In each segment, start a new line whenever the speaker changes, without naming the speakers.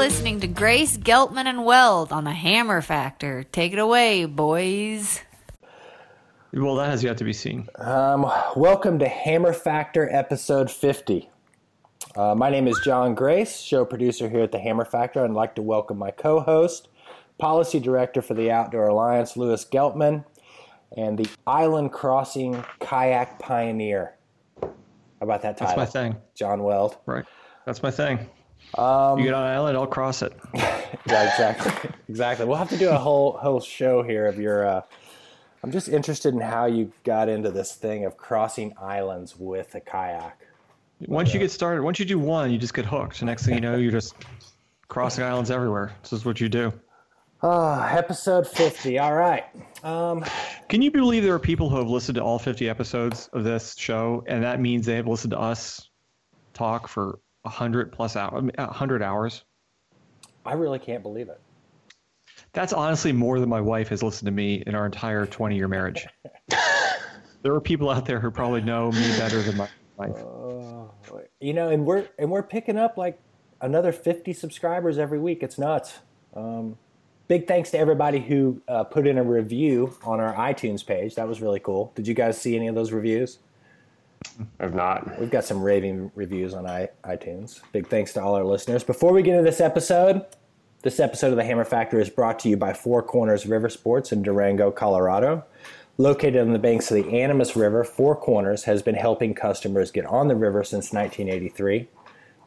listening to Grace Geltman and Weld on the Hammer Factor. Take it away, boys.
Well, that has yet to be seen.
Um, welcome to Hammer Factor episode 50. Uh, my name is John Grace, show producer here at the Hammer Factor. I'd like to welcome my co host, policy director for the Outdoor Alliance, Lewis Geltman, and the Island Crossing Kayak Pioneer. How about that title?
That's my thing.
John Weld.
Right. That's my thing. Um, you get on an island, I'll cross it.
yeah, exactly. exactly. We'll have to do a whole whole show here of your. Uh, I'm just interested in how you got into this thing of crossing islands with a kayak.
Once you get started, once you do one, you just get hooked. The next thing you know, you're just crossing islands everywhere. This is what you do.
Oh, episode 50. All right. Um,
Can you believe there are people who have listened to all 50 episodes of this show, and that means they have listened to us talk for 100 plus hours, 100 hours?
I really can't believe it.
That's honestly more than my wife has listened to me in our entire 20 year marriage. there are people out there who probably know me better than my wife.
Uh, you know, and we're and we're picking up like another 50 subscribers every week. It's nuts. Um, big thanks to everybody who uh, put in a review on our iTunes page. That was really cool. Did you guys see any of those reviews?
I've not.
We've got some raving reviews on iTunes. Big thanks to all our listeners. Before we get into this episode, this episode of the Hammer Factor is brought to you by Four Corners River Sports in Durango, Colorado. Located on the banks of the Animas River, Four Corners has been helping customers get on the river since 1983.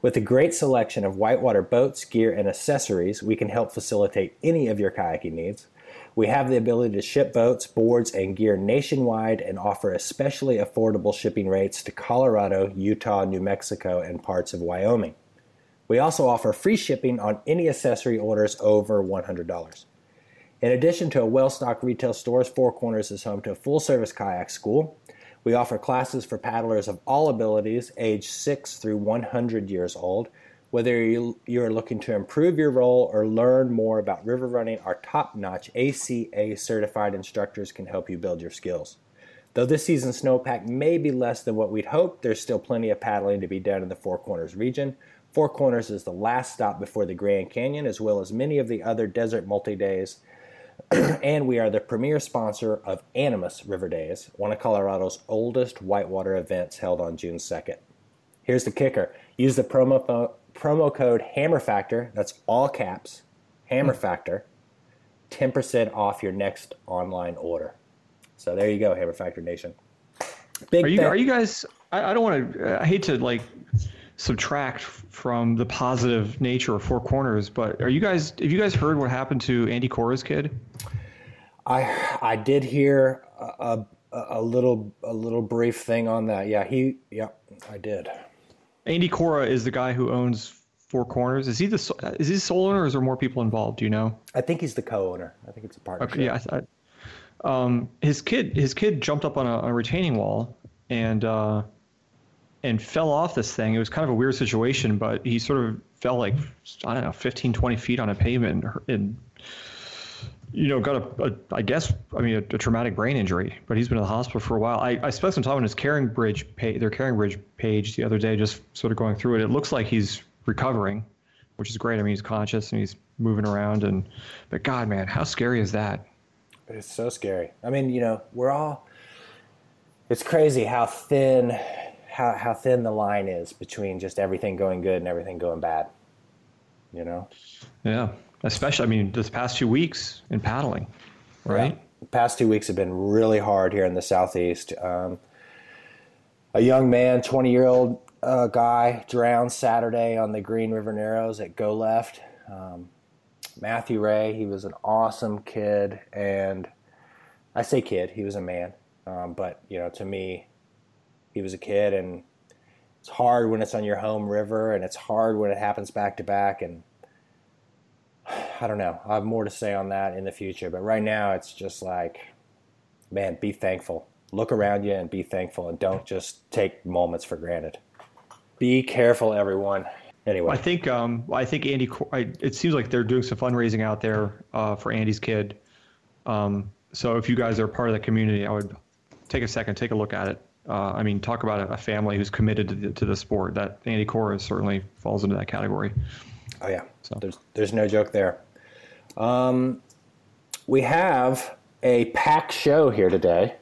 With a great selection of whitewater boats, gear, and accessories, we can help facilitate any of your kayaking needs. We have the ability to ship boats, boards, and gear nationwide and offer especially affordable shipping rates to Colorado, Utah, New Mexico, and parts of Wyoming. We also offer free shipping on any accessory orders over $100. In addition to a well stocked retail stores, Four Corners is home to a full service kayak school. We offer classes for paddlers of all abilities, age 6 through 100 years old. Whether you, are looking to improve your role or learn more about river running, our top notch ACA certified instructors can help you build your skills. Though this season's snowpack may be less than what we'd hoped, there's still plenty of paddling to be done in the Four Corners region. Four Corners is the last stop before the Grand Canyon, as well as many of the other desert multi days. and we are the premier sponsor of Animas River Days, one of Colorado's oldest whitewater events held on June 2nd. Here's the kicker use the promo, promo code Hammer Factor. that's all caps, Hammer hmm. Factor, 10% off your next online order. So there you go, Hammer Factor Nation.
Big are you, are you guys, I, I don't want to, I hate to like, subtract from the positive nature of Four Corners. But are you guys? Have you guys heard what happened to Andy Corra's kid?
I I did hear a, a, a little a little brief thing on that. Yeah, he yeah I did.
Andy Corra is the guy who owns Four Corners. Is he the is he the sole owner, or is there more people involved? Do you know?
I think he's the co-owner. I think it's a partnership. Okay, yeah. I, I,
um, his kid his kid jumped up on a, a retaining wall and uh, and fell off this thing. It was kind of a weird situation, but he sort of fell like, I don't know, 15, 20 feet on a pavement and, you know, got a, a, I guess, I mean, a, a, traumatic brain injury, but he's been in the hospital for a while. I, I spent some time on his CaringBridge page, their CaringBridge page the other day, just sort of going through it. It looks like he's recovering, which is great. I mean, he's conscious and he's moving around and, but God, man, how scary is that?
It's so scary. I mean, you know, we're all, it's crazy how thin how how thin the line is between just everything going good and everything going bad. You know.
Yeah, especially I mean this past two weeks in paddling, right? Yeah.
Past two weeks have been really hard here in the southeast. Um, a young man, twenty year old uh, guy, drowned Saturday on the Green River Narrows at Go Left. Um, Matthew Ray, he was an awesome kid, and I say kid, he was a man, um, but you know, to me, he was a kid, and it's hard when it's on your home river, and it's hard when it happens back to back. And I don't know. I have more to say on that in the future, but right now it's just like, man, be thankful. Look around you and be thankful, and don't just take moments for granted. Be careful, everyone. Anyway,
I think um, I think Andy. I, it seems like they're doing some fundraising out there uh, for Andy's kid. Um, so if you guys are part of the community, I would take a second, take a look at it. Uh, I mean, talk about a, family who's committed to the, to the sport. That Andy Corra certainly falls into that category.
Oh yeah,
So-
there's there's no joke there. Um, we have a packed show here today.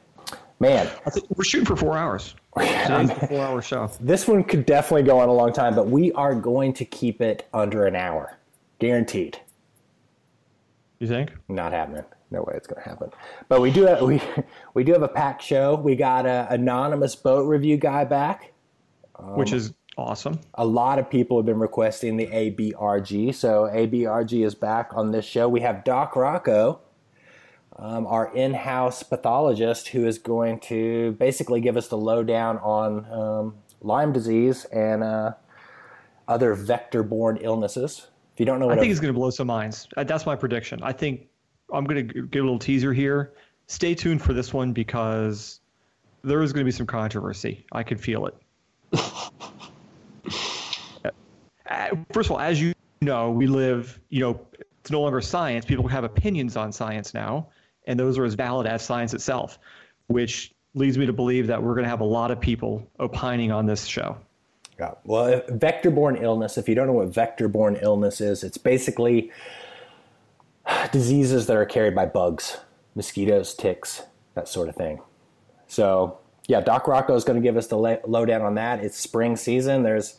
Man,
we're shooting for four hours. Today's four-hour show.
this one could definitely go on a long time, but we are going to keep it under an hour, guaranteed.
You think?
Not happening. No way it's going to happen. But we do have, we we do have a packed show. We got a anonymous boat review guy back.
Which is awesome.
a lot of people have been requesting the ABRG. So ABRG is back on this show. We have Doc Rocco, um, our in-house pathologist, who is going to basically give us the lowdown on um, Lyme disease and uh, other vector-borne illnesses. If you don't know
I think
a,
it's going to blow some minds. Uh, That's my prediction. I think I'm going to give a little teaser here. Stay tuned for this one because there is going to be some controversy. I can feel it. Uh, Uh, first of all, as you know, we live, you know, it's no longer science. People have opinions on science now, and those are as valid as science itself, which leads me to believe that we're going to have a lot of people opining on this show.
Yeah. Well, vector-borne illness. If you don't know what vector-borne illness is, it's basically diseases that are carried by bugs, mosquitoes, ticks, that sort of thing. So, yeah, Doc Rocco is going to give us the lowdown on that. It's spring season. There's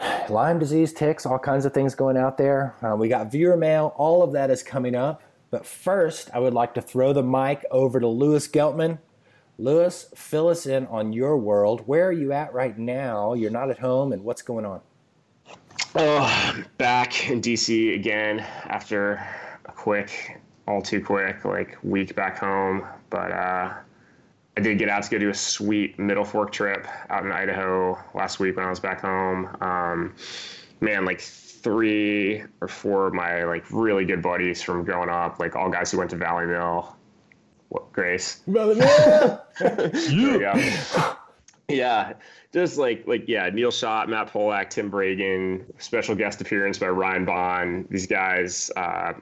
Lyme disease, ticks, all kinds of things going out there. Uh, we got viewer mail. All of that is coming up. But first, I would like to throw the mic over to Lewis Geltman. Lewis, fill us in on your world. Where are you at right now? You're not at home, and what's going on?
Oh, back in DC again after a quick, all too quick, like week back home. But uh, I did get out to go do a sweet Middle Fork trip out in Idaho last week when I was back home. Um, man, like three or four of my like really good buddies from growing up, like all guys who went to Valley Mill. What, Grace? There we go. Yeah, just like like yeah, Neil Schott, Matt Polak, Tim Bragan, special guest appearance by Ryan Bond. These guys, uh,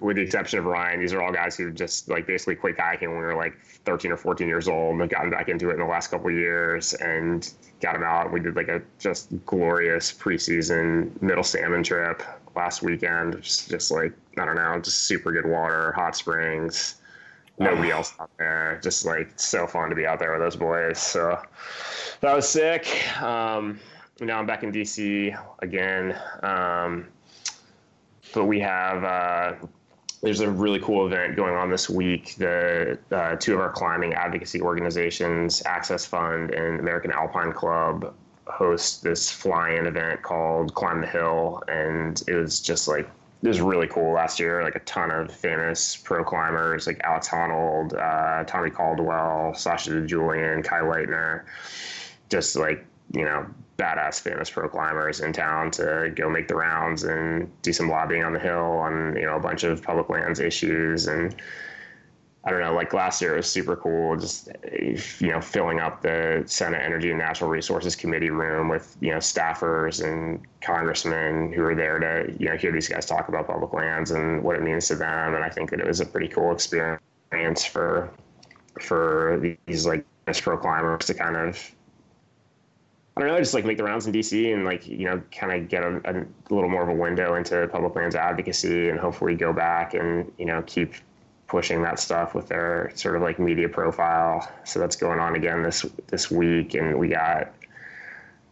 with the exception of Ryan, these are all guys who just like basically quit kayaking when we were like 13 or 14 years old and gotten back into it in the last couple of years and got them out. We did like a just glorious preseason middle salmon trip last weekend. Just, just like I don't know, just super good water, hot springs nobody else out there. Just like so fun to be out there with those boys. So that was sick. Um, now I'm back in DC again. Um, but we have uh, there's a really cool event going on this week. The uh, two of our climbing advocacy organizations, Access Fund and American Alpine Club, host this fly-in event called Climb the Hill, and it was just like it was really cool last year. Like a ton of famous pro climbers, like Alex Honnold, uh, Tommy Caldwell, Sasha Julian, Kai Lightner, just like you know badass famous pro climbers in town to go make the rounds and do some lobbying on the hill on you know a bunch of public lands issues and I don't know, like last year it was super cool. Just you know, filling up the Senate Energy and Natural Resources Committee room with you know staffers and congressmen who were there to you know hear these guys talk about public lands and what it means to them. And I think that it was a pretty cool experience for for these like pro climbers to kind of I don't know, just like make the rounds in DC and like, you know, kind of get a, a little more of a window into public lands advocacy and hopefully go back and, you know, keep pushing that stuff with their sort of like media profile. So that's going on again this this week and we got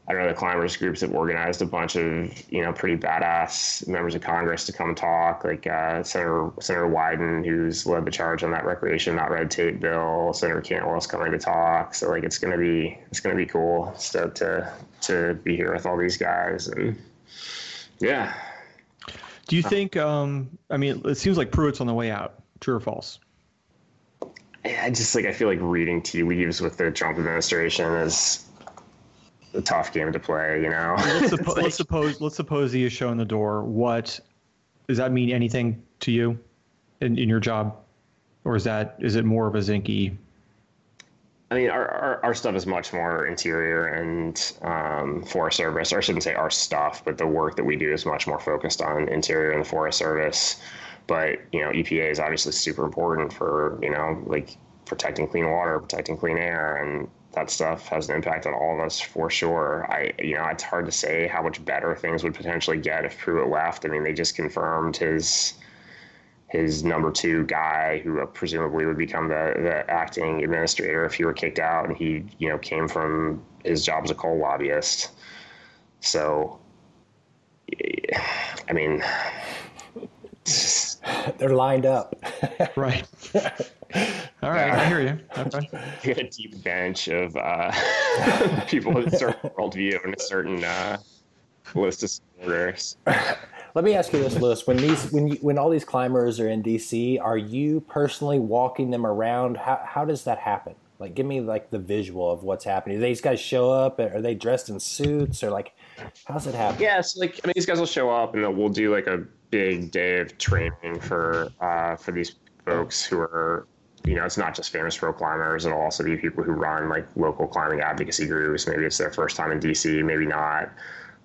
I don't know, the climbers groups have organized a bunch of, you know, pretty badass members of Congress to come talk, like uh, Senator Senator Wyden, who's led the charge on that recreation, not red tape bill. Senator Cantwell's coming to talk, so like it's gonna be it's gonna be cool to to to be here with all these guys, and yeah,
Do you think? Um, I mean, it seems like Pruitt's on the way out. True or false?
I just like I feel like reading tea leaves with the Trump administration is a tough game to play, you know.
Let's, suppo-
like-
let's suppose. Let's suppose he is showing the door. What does that mean? Anything to you in, in your job, or is that is it more of a Zinke?
I mean, our, our, our stuff is much more interior and um, Forest Service. Or I shouldn't say our stuff, but the work that we do is much more focused on interior and the Forest Service. But you know, EPA is obviously super important for you know like protecting clean water, protecting clean air, and that stuff has an impact on all of us for sure. I, you know, it's hard to say how much better things would potentially get if Pruitt left. I mean, they just confirmed his his number two guy, who uh, presumably would become the, the acting administrator if he were kicked out, and he, you know, came from his job as a coal lobbyist. So, I mean,
they're lined up.
right. All right, I hear you. Okay.
You got a deep bench of uh, people with a certain worldview and a certain uh, list of supporters.
Let me ask you this, Lewis. When these, when you, when all these climbers are in DC, are you personally walking them around? How how does that happen? Like, give me like the visual of what's happening. Do these guys show up? Are they dressed in suits or like, how's it happen?
Yeah, so like I mean, these guys will show up and we'll do like a big day of training for uh, for these folks who are you know, it's not just famous pro climbers. It'll also be people who run like local climbing advocacy groups. Maybe it's their first time in DC, maybe not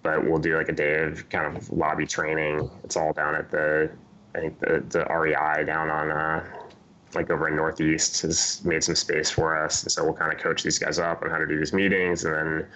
but we'll do like a day of kind of lobby training. It's all down at the, I think the, the REI down on, uh, like over in Northeast has made some space for us. And so we'll kind of coach these guys up on how to do these meetings. And then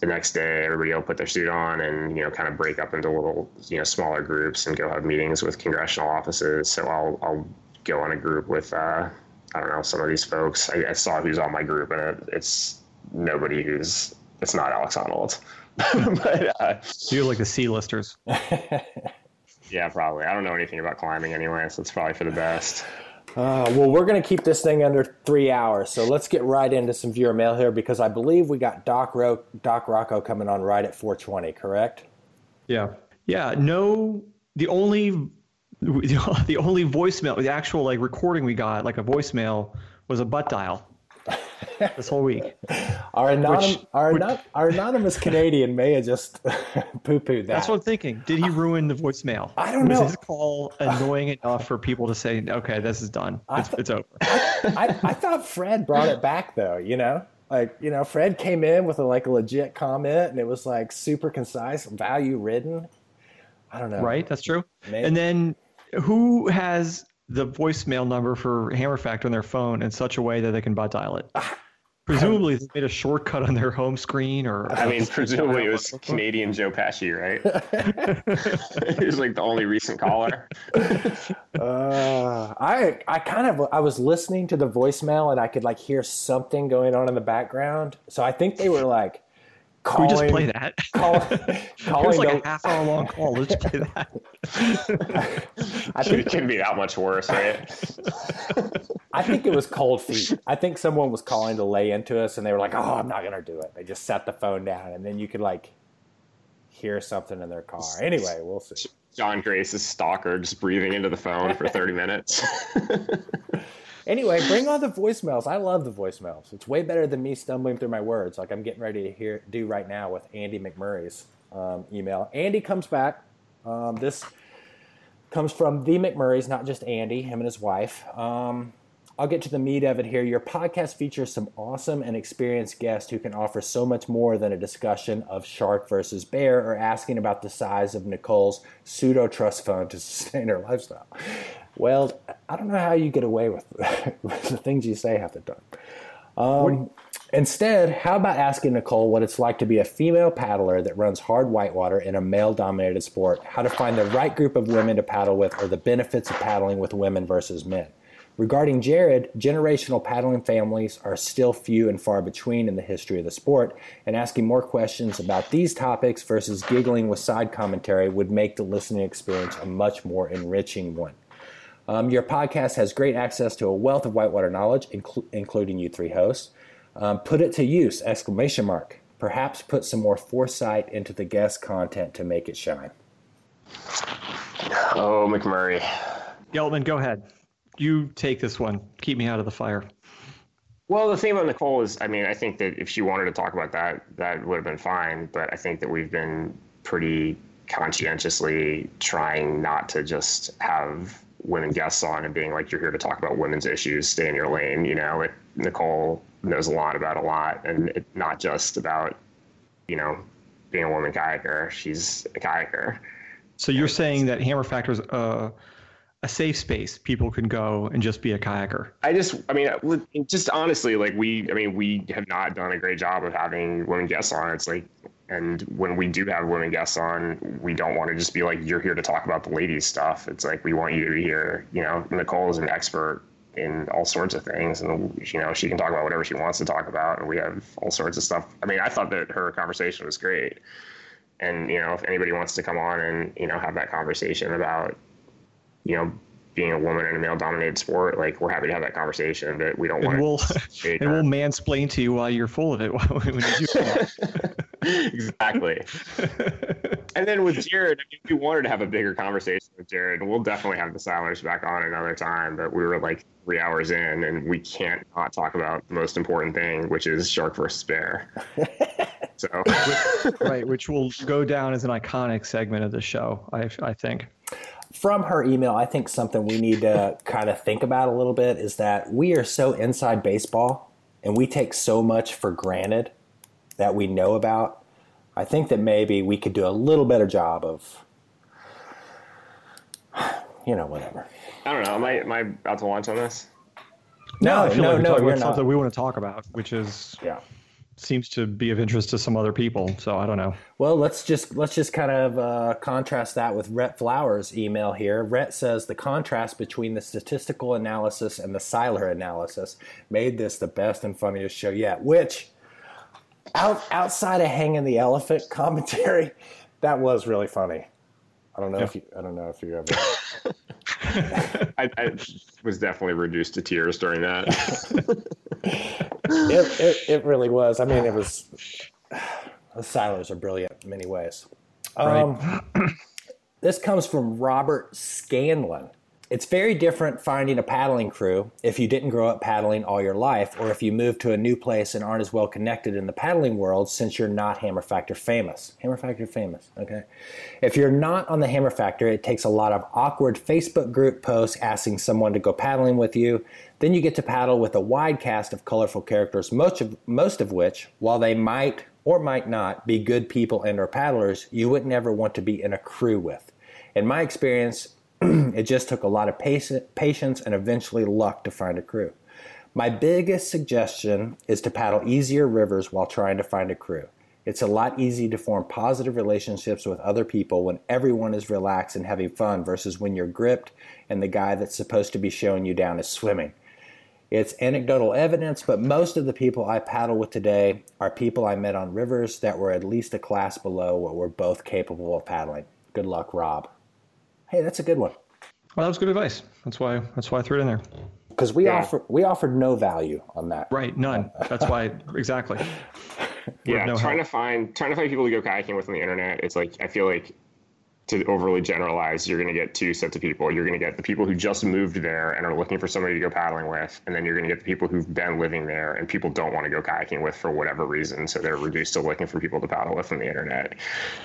the next day, everybody will put their suit on and, you know, kind of break up into little, you know, smaller groups and go have meetings with congressional offices. So I'll, I'll go on a group with, uh, I don't know, some of these folks. I, I saw who's on my group and it, it's nobody who's, it's not Alex Honnold.
but uh, you're like the C-listers.
yeah, probably. I don't know anything about climbing anyway, so it's probably for the best.
Uh, well, we're going to keep this thing under three hours, so let's get right into some viewer mail here because I believe we got Doc Ro- Doc Rocco coming on right at 420. Correct?
Yeah. Yeah. No. The only the only voicemail, the actual like recording we got, like a voicemail, was a butt dial this whole week.
Our, anonym, which, our, which, our anonymous Canadian may have just poo pooed that.
That's what I'm thinking. Did he ruin the voicemail?
I don't know.
Was his call annoying enough for people to say, okay, this is done? It's, th- it's over.
I, I, I, thought Fred brought it back, though, you know? Like, you know, Fred came in with a, like a legit comment and it was like super concise, value ridden. I don't know.
Right. That's true. Maybe. And then who has the voicemail number for Hammer Factor on their phone in such a way that they can butt dial it. Presumably, they made a shortcut on their home screen, or
I mean, presumably it was Canadian Joe Pesci, right? he was like the only recent caller.
uh, I I kind of I was listening to the voicemail and I could like hear something going on in the background, so I think they were like
Calling, Can we just play that?
Call, calling
it was like a half hour long call. Let's play that.
I think it couldn't be that much worse, right?
I think it was cold feet. I think someone was calling to lay into us, and they were like, "Oh, I'm not gonna do it." They just set the phone down, and then you could like hear something in their car. Anyway, we'll see.
John Grace's stalker just breathing into the phone for 30 minutes.
Anyway, bring on the voicemails. I love the voicemails. It's way better than me stumbling through my words, like I'm getting ready to hear do right now with Andy McMurray's um, email. Andy comes back. Um, this comes from the McMurrays, not just Andy, him and his wife. Um, I'll get to the meat of it here. Your podcast features some awesome and experienced guests who can offer so much more than a discussion of shark versus bear or asking about the size of Nicole's pseudo trust fund to sustain her lifestyle. Well, I don't know how you get away with, with the things you say half the time. Um, instead, how about asking Nicole what it's like to be a female paddler that runs hard whitewater in a male dominated sport, how to find the right group of women to paddle with, or the benefits of paddling with women versus men? Regarding Jared, generational paddling families are still few and far between in the history of the sport, and asking more questions about these topics versus giggling with side commentary would make the listening experience a much more enriching one. Um, your podcast has great access to a wealth of whitewater knowledge, inclu- including you three hosts. Um, put it to use! Exclamation mark. Perhaps put some more foresight into the guest content to make it shine.
Oh, McMurray.
Geltman, go ahead. You take this one. Keep me out of the fire.
Well, the thing about Nicole is, I mean, I think that if she wanted to talk about that, that would have been fine. But I think that we've been pretty conscientiously trying not to just have women guests on and being like, you're here to talk about women's issues, stay in your lane. You know, it, Nicole knows a lot about a lot and it, not just about, you know, being a woman kayaker. She's a kayaker.
So you're saying that Hammer Factor is a, a safe space people can go and just be a kayaker.
I just, I mean, just honestly, like we, I mean, we have not done a great job of having women guests on. It's like, and when we do have women guests on, we don't want to just be like, you're here to talk about the ladies stuff. It's like, we want you to be here. You know, Nicole is an expert in all sorts of things and you know she can talk about whatever she wants to talk about and we have all sorts of stuff i mean i thought that her conversation was great and you know if anybody wants to come on and you know have that conversation about you know being a woman in a male dominated sport like we're happy to have that conversation but we don't
and
want
we'll and we'll mansplain to you while you're full of it when you do
exactly. And then with jared I mean, we wanted to have a bigger conversation with jared we'll definitely have the silence back on another time but we were like three hours in and we can't not talk about the most important thing which is shark versus bear. So.
Right which will go down as an iconic segment of the show i, I think.
From her email, I think something we need to kind of think about a little bit is that we are so inside baseball and we take so much for granted that we know about. I think that maybe we could do a little better job of, you know, whatever.
I don't know. Am I, am I about to launch on this?
No, no,
like
no,
you're
you're
something we want to talk about, which is
Yeah.
seems to be of interest to some other people. So I don't know.
Well, let's just let's just kind of uh, contrast that with Rhett Flowers' email here. Rhett says the contrast between the statistical analysis and the Seiler analysis made this the best and funniest show yet. Which, out, outside of hanging the elephant commentary, that was really funny. I don't know if you I don't know if you ever.
I, I was definitely reduced to tears during that.
it, it, it really was. I mean, it was. The Seilers are brilliant in many ways. Um, this comes from Robert Scanlon. It's very different finding a paddling crew if you didn't grow up paddling all your life, or if you moved to a new place and aren't as well connected in the paddling world since you're not Hammer Factor famous. Hammer Factor famous, okay? If you're not on the Hammer Factor, it takes a lot of awkward Facebook group posts asking someone to go paddling with you. Then you get to paddle with a wide cast of colorful characters, most of, most of which, while they might or might not be good people and or paddlers, you would never want to be in a crew with. In my experience, it just took a lot of patience and eventually luck to find a crew. My biggest suggestion is to paddle easier rivers while trying to find a crew. It's a lot easier to form positive relationships with other people when everyone is relaxed and having fun versus when you're gripped and the guy that's supposed to be showing you down is swimming. It's anecdotal evidence, but most of the people I paddle with today are people I met on rivers that were at least a class below what we're both capable of paddling. Good luck, Rob. Hey, that's a good one.
Well, that was good advice. That's why that's why I threw it in there.
Because we
Yeah.
offer we offered no value on that.
Right, none. That's why exactly.
yeah,
no
trying
help.
to find trying to find people to go kayaking with on the internet. It's like I feel like to overly generalize, you're going to get two sets of people. You're going to get the people who just moved there and are looking for somebody to go paddling with, and then you're going to get the people who've been living there and people don't want to go kayaking with for whatever reason, so they're reduced to looking for people to paddle with on the internet.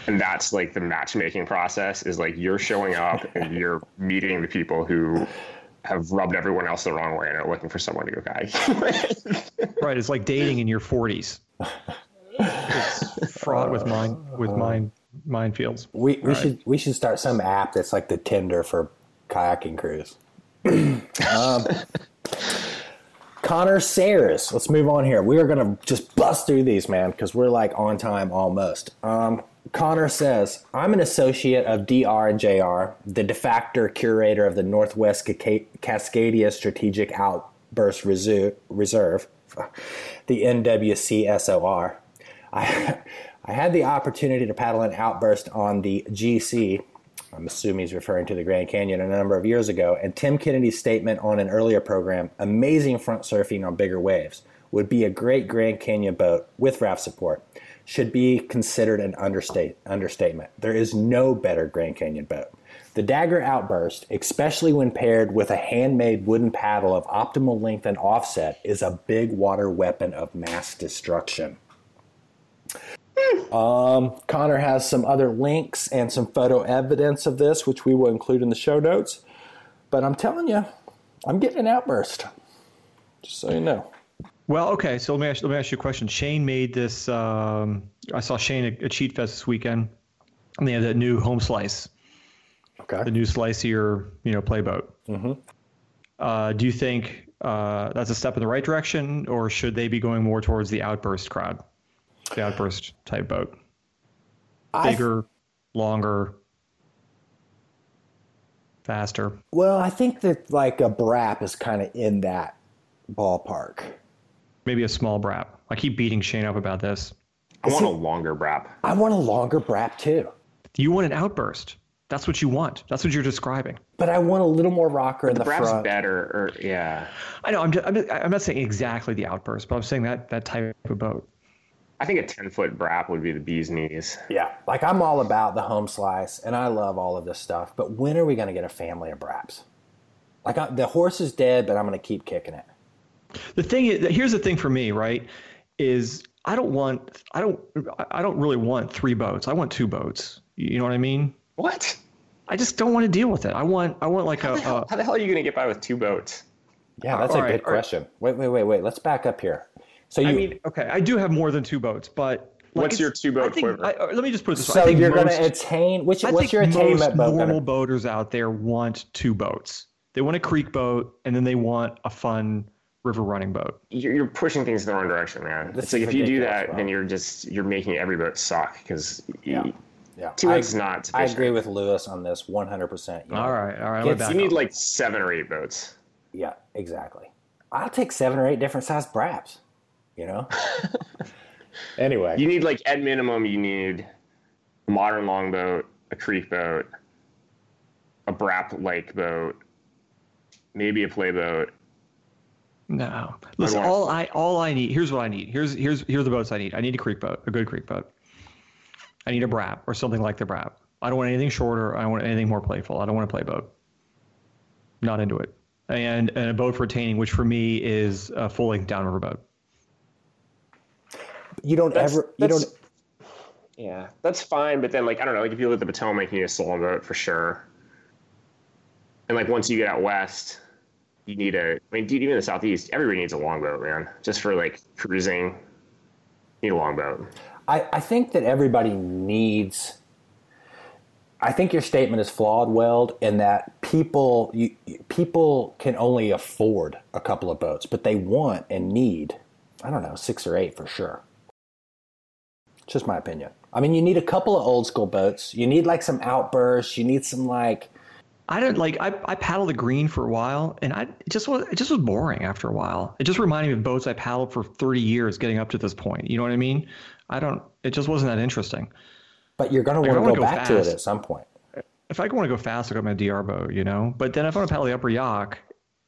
And that's like the matchmaking process is like you're showing up and you're meeting the people who have rubbed everyone else the wrong way and are looking for someone to go kayaking with.
Right, it's like dating in your 40s. It's fraught with mine with mine minefields.
We we should we should start some app that's like the Tinder for kayaking crews. um, Connor Sayers. Let's move on here. We are gonna just bust through these, man, because we're like on time almost. Um, Connor says, "I'm an associate of DR and JR, the de facto curator of the Northwest Casca- Cascadia Strategic Outburst Reserve, the NWCSOR. I, I had the opportunity to paddle an outburst on the GC. I'm assuming he's referring to the Grand Canyon a number of years ago. And Tim Kennedy's statement on an earlier program, amazing front surfing on bigger waves, would be a great Grand Canyon boat with raft support, should be considered an understate, understatement. There is no better Grand Canyon boat. The Dagger Outburst, especially when paired with a handmade wooden paddle of optimal length and offset, is a big water weapon of mass destruction. Um, Connor has some other links and some photo evidence of this, which we will include in the show notes. But I'm telling you, I'm getting an outburst. Just so you know.
Well, okay, so let me ask, let me ask you a question. Shane made this. Um, I saw Shane at, at Cheat Fest this weekend, and they had that new home slice.
Okay.
the new sliceier, you know, playboat. Mm-hmm. Uh, do you think uh, that's a step in the right direction, or should they be going more towards the outburst crowd, the outburst type boat,
I
bigger, longer, faster?
Well, I think that like a Brap is kind of in that ballpark.
Maybe a small brap. I keep beating Shane up about this.
I want a longer brap.
I want a longer Brap too,
You want an outburst. That's what you want. That's what you're describing.
but I want a little more rocker in the
Brap's
front.
better, or yeah.
I know. I'm, just, I'm, I'm not saying exactly the outburst, but I'm saying that that type of boat.
I think a 10 foot brap would be the bee's knees.
Yeah, like I'm all about the home slice, and I love all of this stuff. But when are we going to get a family of Braps? Like I, the horse is dead, but I'm going to keep kicking it.
The thing is, here's the thing for me, right? Is I don't want, I don't, I don't really want three boats. I want two boats. You know what I mean?
What?
I just don't want to deal with it. I want, I want like a,
How the hell,
a
how the hell are you going to get by with two boats?
Yeah, that's
all
a
right,
good
all right.
question. Wait, wait, wait, wait. Let's back up here. So you,
I mean, okay, I do have more than two boats, but like,
What's your two-boat
I think-
quiver?
I- uh, let me just put it this way.
so
I
you're going to attain which?
I
What's
think
your attainment
most
boat?
normal
Gonna,
boaters out there want two boats. They want a creek boat, and then they want a fun river running boat.
You're, you're pushing things in the wrong direction, man.
This
it's like if you do that,
bro.
then you're just you're making every boat suck because
Yeah. yeah,
two
I,
boats is not
I agree with Lewis on this 100. percent
All right, all right.
It's-
Let me back
You need
up.
like seven or eight boats.
Yeah, exactly. I'll take seven or eight different size Braps. You know. anyway,
You need like at minimum you need a modern longboat, a creek boat, a brap lake boat, maybe a playboat.
No. Listen,
want-
all I all I need here's what I need. Here's here's here's the boats I need. I need a creek boat, a good creek boat. I need a brap or something like the brap. I don't want anything shorter. I don't want anything more playful. I don't want a playboat. Not into it. And and a boat for retaining, which for me is a full length downriver boat.
You don't
That's-
ever. You don't.
Yeah, that's fine. But then, like, I don't know. Like, if you look at the Potomac, you need a slalom boat for sure. And like, once you get out west, you need a. I mean, dude, even in the southeast, everybody needs a longboat, man. Just for like cruising, you need a longboat.
I, I think that everybody needs. I think your statement is flawed, Weld, in that people you, people can only afford a couple of boats, but they want and need, I don't know, six or eight for sure. It's just my opinion. I mean, you need a couple of old school boats. You need like some outbursts. You need some like
I don't like I, I paddled the green for a while and I it just was it just was boring after a while. It just reminded me of boats I paddled for 30 years getting up to this point. You know what I mean? I don't it just wasn't that interesting.
But you're going to want to
wanna
go
go
back to it
fast.
at some point.
If I want to go fast, I got my DR boat, you know. But then if I want to paddle the Upper Yough,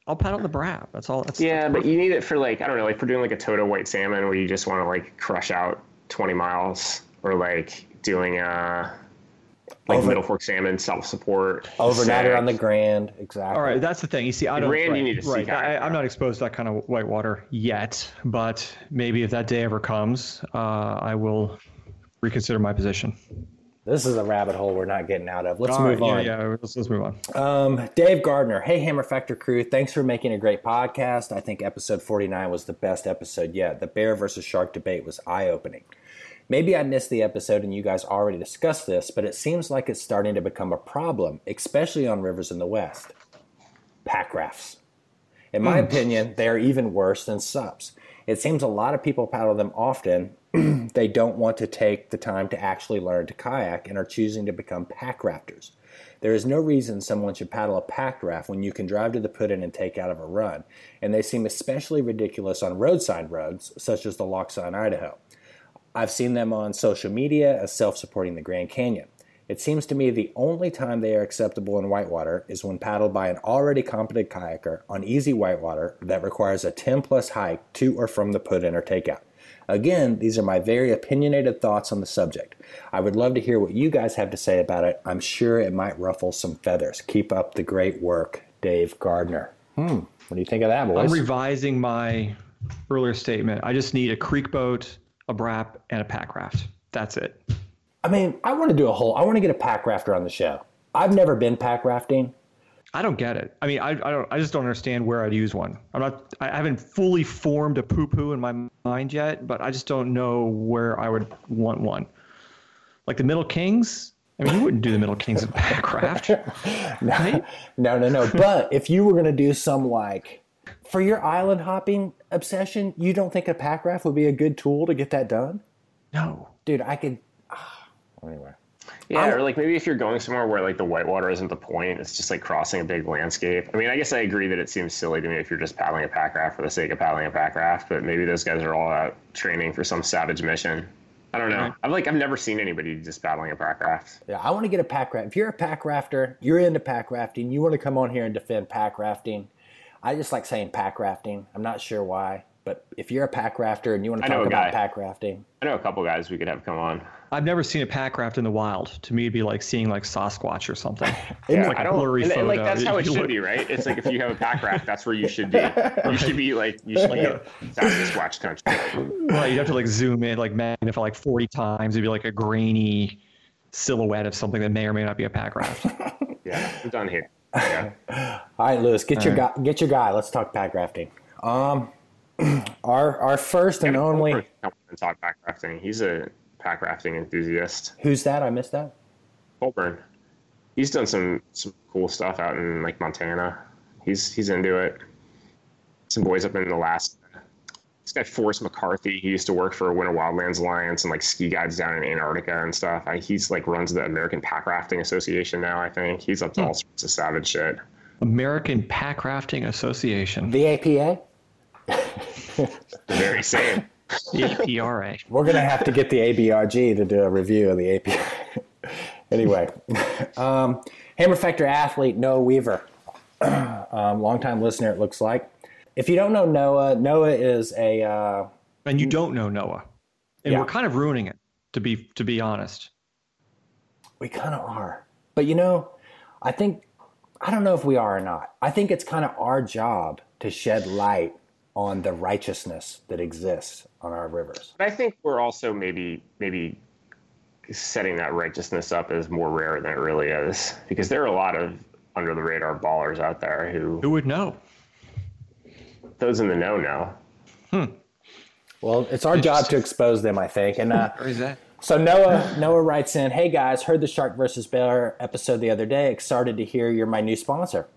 I'll paddle the Brap. That's all. That's,
Yeah,
that's
but you need it for like I don't know, like for doing like a Toto white salmon where you just want to like crush out 20 miles, or like doing a like
Over-
middle fork salmon self support.
Overnighter on the Grand, exactly.
All right, that's the thing. You see, I don't.
Rand, you need to see
right.
kayak.
I, I'm not exposed to that kind of whitewater yet, but maybe if that day ever comes, uh, I will reconsider my position.
This is a rabbit hole we're not getting out of. Let's
All
move
right,
on.
Yeah, yeah. Let's, let's move on.
Um, Dave Gardner. Hey, Hammer Factor crew. Thanks for making a great podcast. I think episode 49 was the best episode yet. The bear versus shark debate was eye opening. Maybe I missed the episode and you guys already discussed this, but it seems like it's starting to become a problem, especially on rivers in the West. Pack rafts. In my opinion, they are even worse than subs. It seems a lot of people paddle them often. they don't want to take the time to actually learn to kayak and are choosing to become pack rafters. There is no reason someone should paddle a pack raft when you can drive to the put in and take out of a run, and they seem especially ridiculous on roadside roads, such as the Lochsa in Idaho. I've seen them on social media as self supporting the Grand Canyon. It seems to me the only time they are acceptable in whitewater is when paddled by an already competent kayaker on easy whitewater that requires a 10 plus hike to or from the put in or takeout. Again, these are my very opinionated thoughts on the subject. I would love to hear what you guys have to say about it. I'm sure it might ruffle some feathers. Keep up the great work, Dave Gardner. Hmm. What do you think of that, boys?
I'm revising my earlier statement. I just need a creek boat, a brap, and a pack raft. That's it.
I mean, I want to do a whole. I want to get a pack rafter on the show. I've never been pack rafting.
I don't get it. I mean, I, I don't. I just don't understand where I'd use one. I'm not. I haven't fully formed a poo poo in my mind yet, but I just don't know where I would want one. Like the Middle Kings, I mean, you wouldn't do the Middle Kings of Packraft.
no, no, no, no. But if you were going to do some like for your island hopping obsession, you don't think a packraft would be a good tool to get that done?
No.
Dude, I could. anyway,
Yeah, or like maybe if you're going somewhere where like the whitewater isn't the point, it's just like crossing a big landscape. I mean, I guess I agree that it seems silly to me if you're just paddling a pack raft for the sake of paddling a pack raft, but maybe those guys are all out training for some savage mission. I don't know.
Right.
I've like I've never seen anybody just paddling a pack raft.
yeah, I want to get a pack raft. If you're a pack rafter, you're into pack rafting, you want to come on here and defend pack rafting. I just like saying pack rafting. I'm not sure why, but if you're a pack rafter and you want to talk about
guy.
pack rafting,
I know a couple guys we could have come on.
I've never seen a pack raft in the wild. To me, it'd be like seeing like Sasquatch or something.
Yeah,
like
I
a
don't.
blurry
and, and, like that's how it
You
should be, right? It's like if you have a pack raft, that's where you should be. You should be like you should be in Sasquatch country.
Right, you'd have to like zoom in, like magnify like 40 times. It'd be like a grainy silhouette of something that may or may not be a pack raft.
Yeah, we're done here. Yeah.
All right, Lewis, get your
All
guy. Get your guy. Let's talk pack rafting. Um, our our first and only.
Come on and talk pack rafting. He's a pack rafting enthusiast.
Who's that? I missed that.
Colburn. He's done some some cool stuff out in like Montana. He's he's into it. Some boys up in Alaska. This guy Forrest McCarthy. He used to work for Winter Wildlands Alliance and like ski guides down in Antarctica and stuff. I, he's like runs the American Pack Rafting Association now. I think he's up to hmm. all sorts of savage shit.
American Pack Rafting Association,
The APA.
The very same.
the APRA.
We're gonna have to get the ABRG to do a review of the APA. anyway, um, Hammer Factor athlete Noah Weaver, um, longtime listener. It looks like. If you don't know Noah, Noah is a uh,
And you don't know Noah, and
Yeah.
we're kind of ruining it. To be to be honest,
We kind of are. But you know, I think, I don't know if we are or not. I think it's kind of our job to shed light on the righteousness that exists on our rivers.
But I think we're also maybe maybe setting that righteousness up as more rare than it really is because there are a lot of under the radar ballers out there who
who would know?
those in the know know.
Well, it's our job to expose them, I think. And uh,
is that?
so Noah Noah writes in, "Hey guys, heard the Shark versus Bear episode the other day. Excited to hear you're my new sponsor."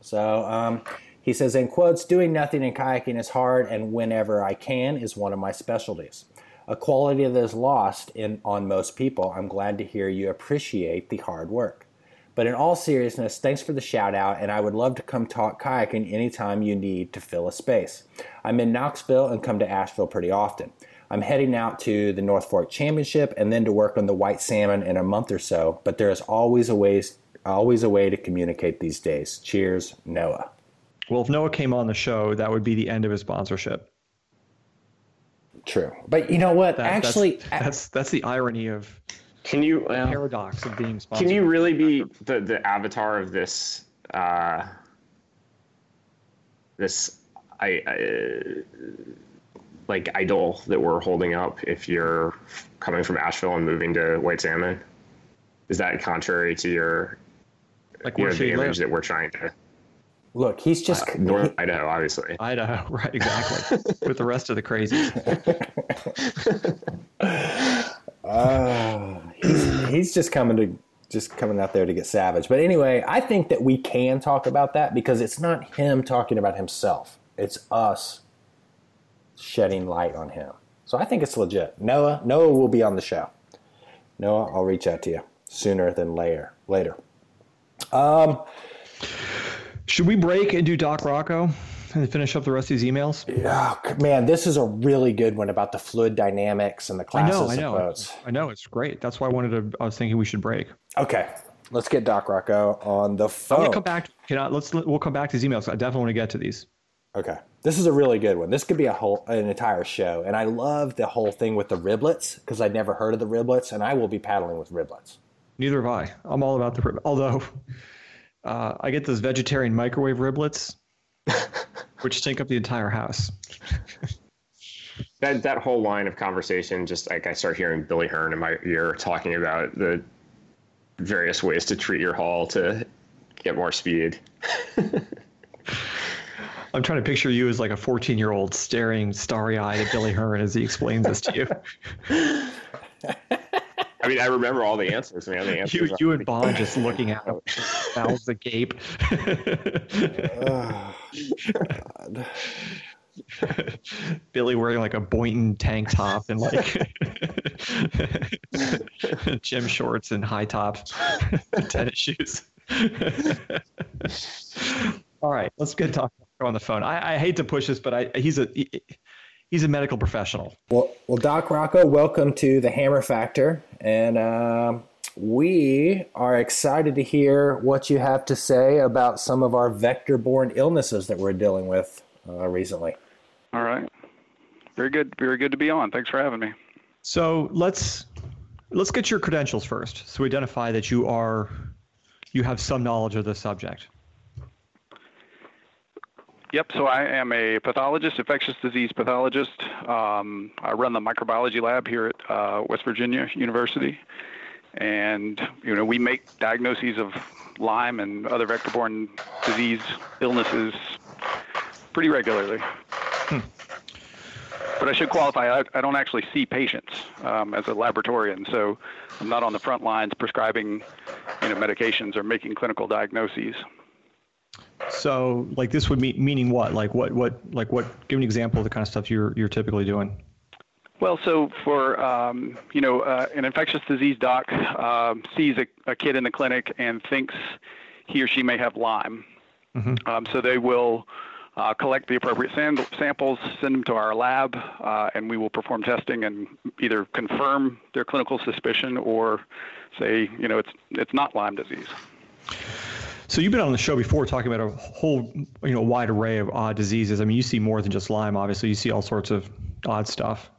So um, he says in quotes, "Doing nothing in kayaking is hard, and whenever I can is one of my specialties. A quality that is lost in on most people. I'm glad to hear you appreciate the hard work." But in all seriousness, thanks for the shout out, and I would love to come talk kayaking anytime you need to fill a space. I'm in Knoxville and come to Asheville pretty often. I'm heading out to the North Fork Championship and then to work on the white salmon in a month or so, but there is always a ways always a way to communicate these days. Cheers, Noah.
Well, if Noah came on the show, that would be the end of his sponsorship.
True. But you know what?
That-
Actually,
that's, that's that's the irony of
Can you well,
paradox of being sponsored.
can you really be the the avatar of this uh, this I, I like idol that we're holding up if you're coming from Asheville and moving to White Salmon? Is that contrary to your
like
you
where
know,
should
the
he live?
that we're trying to
look, he's just
North Idaho, obviously.
Idaho, right? Exactly. With the rest of the crazies.
Uh, he's, he's just coming to just coming out there to get savage. But anyway, I think that we can talk about that because it's not him talking about himself. It's us shedding light on him. So I think it's legit. Noah, Noah will be on the show. Noah, I'll reach out to you sooner than later. Later.
Should we break and do Doc Rocco and finish up the rest of these emails?
Oh, man, this is a really good one about the fluid dynamics and the classes I
know, I
of
know,
boats.
I know. It's great. That's why I wanted to. I was thinking we should break.
Okay, let's get Doc Rocco on the phone.
to come back. Can I, let's we'll come back to these emails. I definitely want to get to these.
Okay. This is a really good one. This could be a whole an entire show. And I love the whole thing with the riblets because I'd never heard of the riblets and I will be paddling with riblets.
Neither have I. I'm all about the rib. Although uh, I get those vegetarian microwave riblets, which stink up the entire house.
That that whole line of conversation, just like I start hearing Billy Hearn in my ear talking about the various ways to treat your hull to get more speed.
I'm trying to picture you as like a 14 year old staring starry eyed at Billy Hearn as he explains this to you.
I I mean, I remember all the answers, man. The answers
you, you and Bond just looking at him, mouths agape.
Oh,
Billy wearing like a Boynton tank top and like gym shorts and high tops, tennis shoes. All right, let's get Doc on the phone. I, I hate to push this, but I, he's a he- he's a medical professional.
Well, well, Doc Rocco, welcome to the Hammer Factor, and um, we are excited to hear what you have to say about some of our vector-borne illnesses that we're dealing with uh, recently.
All right. Very good. Very good to be on. Thanks for having me.
So let's let's get your credentials first, so we identify that you are you have some knowledge of the subject.
Yep. So I am a pathologist, infectious disease pathologist. Um, I run the microbiology lab here at uh, West Virginia University, and you know we make diagnoses of Lyme and other vector-borne disease illnesses pretty regularly. But I should qualify. I, I don't actually see patients um, as a laboratorian, so I'm not on the front lines prescribing, you know, medications or making clinical diagnoses.
So like this would mean meaning what? Like what what like what? Give an example of the kind of stuff you're you're typically doing.
Well, so for um, you know, uh, an infectious disease doc um, sees a, a kid in the clinic and thinks he or she may have Lyme. Um, so they will uh, collect the appropriate sam- samples, send them to our lab, uh, and we will perform testing and either confirm their clinical suspicion or say, you know, it's it's not Lyme disease.
So you've been on the show before talking about a whole you know wide array of odd diseases. I mean, you see more than just Lyme. Obviously, you see all sorts of odd stuff.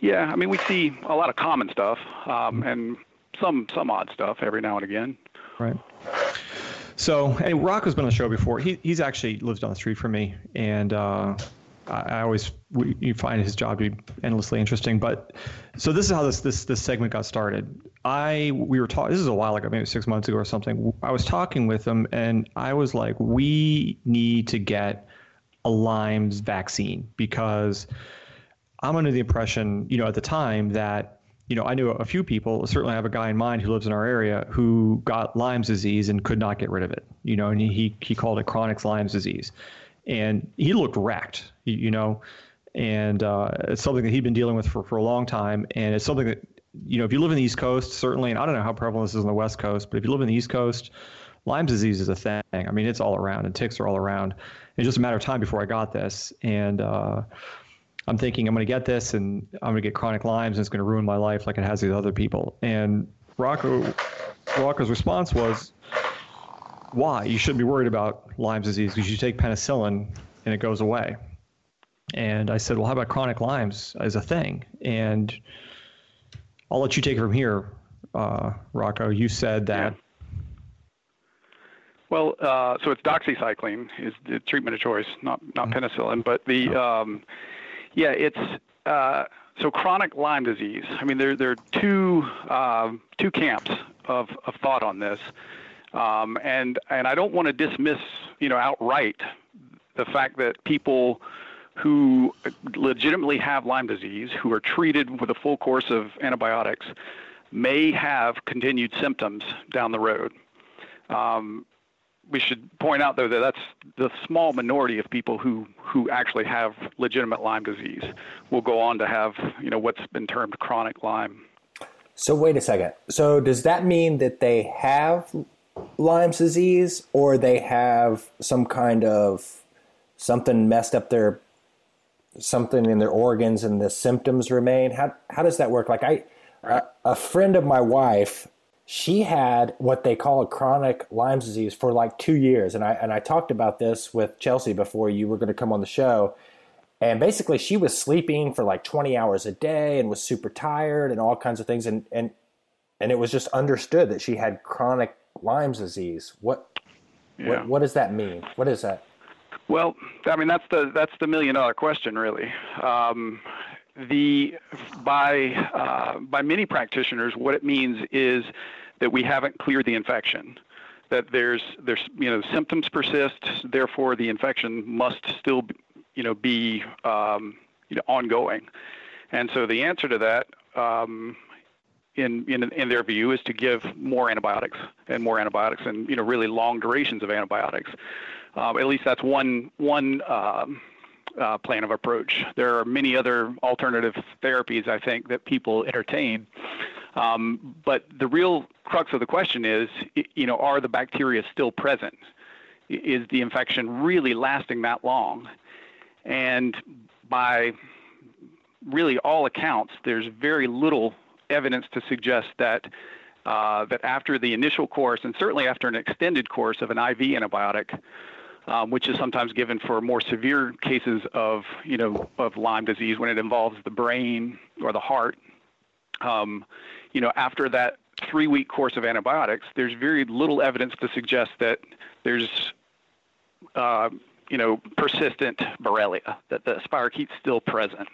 Yeah, I mean, we see a lot of common stuff um, and some some odd stuff every now and again.
Right. So, and Rock has been on the show before. He he's actually lives down the street from me, and uh, I, always we, you find his job to be endlessly interesting. But so this is how this this this segment got started. I we were talking. This is a while ago, maybe six months ago or something. I was talking with him, and I was like, we need to get a Lyme's vaccine because I'm under the impression, you know, at the time that, you know, I knew a few people, certainly I have a guy in mind who lives in our area who got Lyme's disease and could not get rid of it, you know, and he, he called it chronic Lyme's disease. And he looked wrecked, you, you know, and uh, it's something that he'd been dealing with for, for a long time. And it's something that, you know, if you live in the East Coast, certainly, and I don't know how prevalent this is on the West Coast, but if you live in the East Coast, Lyme disease is a thing. I mean, it's all around, and ticks are all around. It's just a matter of time before I got this, and uh, I'm thinking I'm going to get this, and I'm going to get chronic Lyme's, and it's going to ruin my life like it has these other people. And Rocco, Rocco's response was, "Why? You shouldn't be worried about Lyme's disease because you take penicillin and it goes away." And I said, "Well, how about chronic Lyme's as a thing?" And I'll let you take it from here, uh, Rocco. You said that.
Well, uh, so it's doxycycline is the treatment of choice, not not penicillin. But the um, yeah, it's uh, so chronic Lyme disease. I mean, there there are two um, two camps of, of thought on this, um, and and I don't want to dismiss you know outright the fact that people who legitimately have Lyme disease, who are treated with a full course of antibiotics, may have continued symptoms down the road. Um, we should point out, though, that that's the small minority of people who, who actually have legitimate Lyme disease will go on to have, you know, what's been termed chronic Lyme.
So wait a second. So does that mean that they have Lyme's disease, or they have some kind of something messed up their something in their organs and the symptoms remain? How how does that work? Like I, a, friend of my wife, she had what they call a chronic Lyme's disease for like two years, and I and I talked about this with Chelsea before you were going to come on the show. And basically, she was sleeping for like 20 hours a day and was super tired and all kinds of things. And and and it was just understood that she had chronic Lyme's disease. What
Yeah.
what, what does that mean? What is that?
Well, I mean that's the that's the million dollar question, really. Um, the by uh, by many practitioners, what it means is that we haven't cleared the infection. That there's there's you know symptoms persist, therefore the infection must still be, you know be um, you know ongoing. And so the answer to that um, in, in in their view, is to give more antibiotics and more antibiotics and you know really long durations of antibiotics. Um, at least that's one one um, uh, plan of approach. There are many other alternative therapies I think that people entertain. Um, but the real crux of the question is, you know, are the bacteria still present? Is the infection really lasting that long? And by really all accounts, there's very little evidence to suggest that uh, that after the initial course, and certainly after an extended course of an IV antibiotic, um, which is sometimes given for more severe cases of you know of Lyme disease when it involves the brain or the heart, um, you know after that three-week course of antibiotics, there's very little evidence to suggest that there's uh, you know persistent Borrelia, that the spirochete's still present.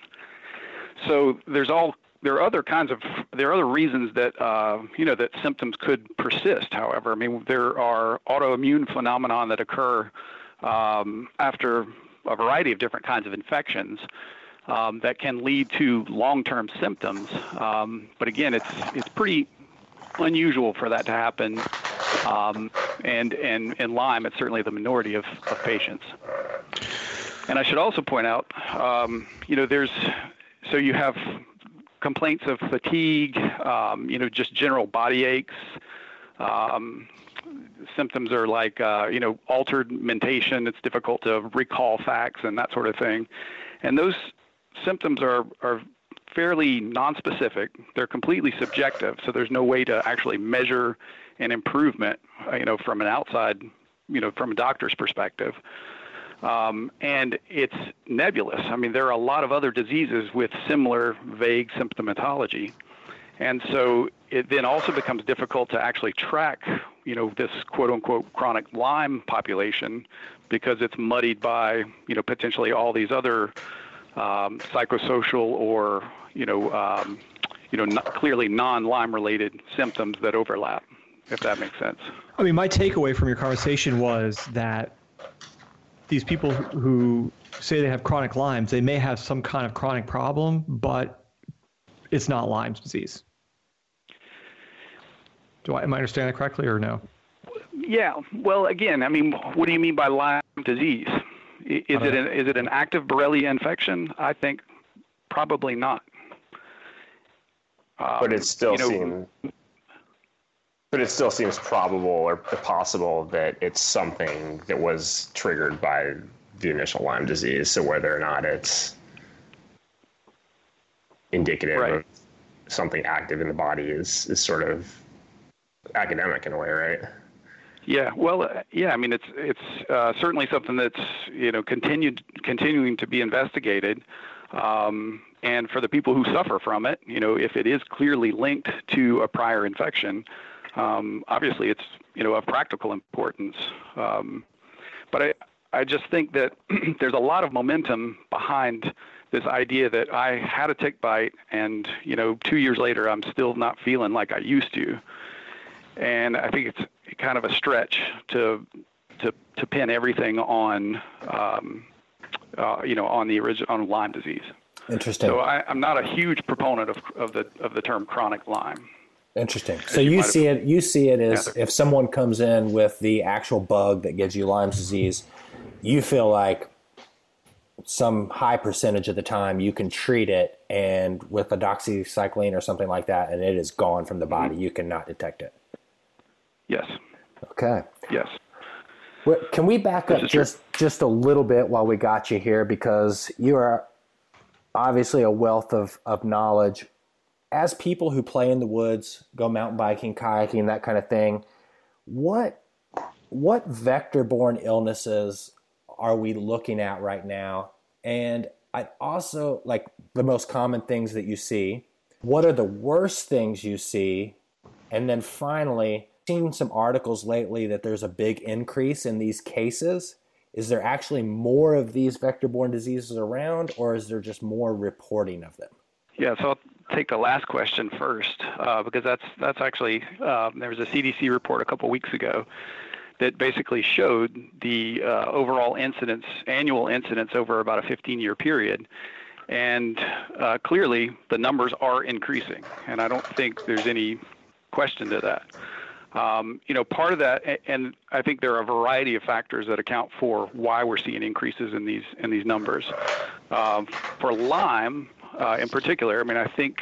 So there's all there are other kinds of there are other reasons that uh, you know that symptoms could persist. However, I mean there are autoimmune phenomena that occur um, after a variety of different kinds of infections um, that can lead to long-term symptoms. Um, but again, it's it's pretty unusual for that to happen. Um, and and in Lyme, it's certainly the minority of, of patients. And I should also point out, um, you know, there's so you have complaints of fatigue, um, you know, just general body aches. Um, symptoms are like, uh, you know, altered mentation. It's difficult to recall facts and that sort of thing. And those symptoms are, are fairly nonspecific. They're completely subjective, so there's no way to actually measure an improvement, uh, you know, from an outside, you know, from a doctor's perspective. Um, and it's nebulous. I mean, there are a lot of other diseases with similar vague symptomatology. And so it then also becomes difficult to actually track, you know, this quote unquote chronic Lyme population because it's muddied by, you know, potentially all these other um, psychosocial or, you know, um, you know, not, clearly non-Lyme related symptoms that overlap, if that makes sense.
I mean, my takeaway from your conversation was that these people who say they have chronic Lyme's, they may have some kind of chronic problem, but it's not Lyme's disease. Do I am I understanding that correctly or no?
Yeah. Well, again, I mean, what do you mean by Lyme disease? Is it an, is it an active Borrelia infection? I think probably not.
Um, but it still you know, seems. But it still seems probable or possible that it's something that was triggered by the initial Lyme disease. So whether or not it's indicative right. of something active in the body is is sort of academic in a way, right?
Yeah, well, uh, yeah. I mean, it's it's uh, certainly something that's you know continued continuing to be investigated, um, and for the people who suffer from it, you know, if it is clearly linked to a prior infection, um, obviously it's you know of practical importance. Um, but I I just think that there's a lot of momentum behind this idea that I had a tick bite, and you know, two years later, I'm still not feeling like I used to and I think it's kind of a stretch to to to pin everything on um, uh, you know on the original on Lyme disease.
Interesting.
So I, am not a huge proponent of of the of the term chronic Lyme.
Interesting. So you, you see it you see it as if someone comes in with the actual bug that gives you Lyme's disease, you feel like some high percentage of the time you can treat it and with a doxycycline or something like that and it is gone from the body. Mm-hmm. You cannot detect it.
Yes.
Okay.
Yes.
Well, can we back up just just a little bit while we got you here because you are obviously a wealth of, of knowledge. As people who play in the woods, go mountain biking, kayaking, that kind of thing, what what vector-borne illnesses are we looking at right now? And I also like the most common things that you see. What are the worst things you see? And then finally, seen some articles lately that there's a big increase in these cases. Is there actually more of these vector borne diseases around, or is there just more reporting of them?
Yeah, so take the last question first uh, because that's that's actually um, there was a CDC report a couple weeks ago that basically showed the uh, overall incidence, annual incidence over about a 15-year period, and uh, clearly the numbers are increasing, and I don't think there's any question to that. Um, you know, part of that, and I think there are a variety of factors that account for why we're seeing increases in these in these numbers. Um, for Lyme, uh, in particular, I mean, I think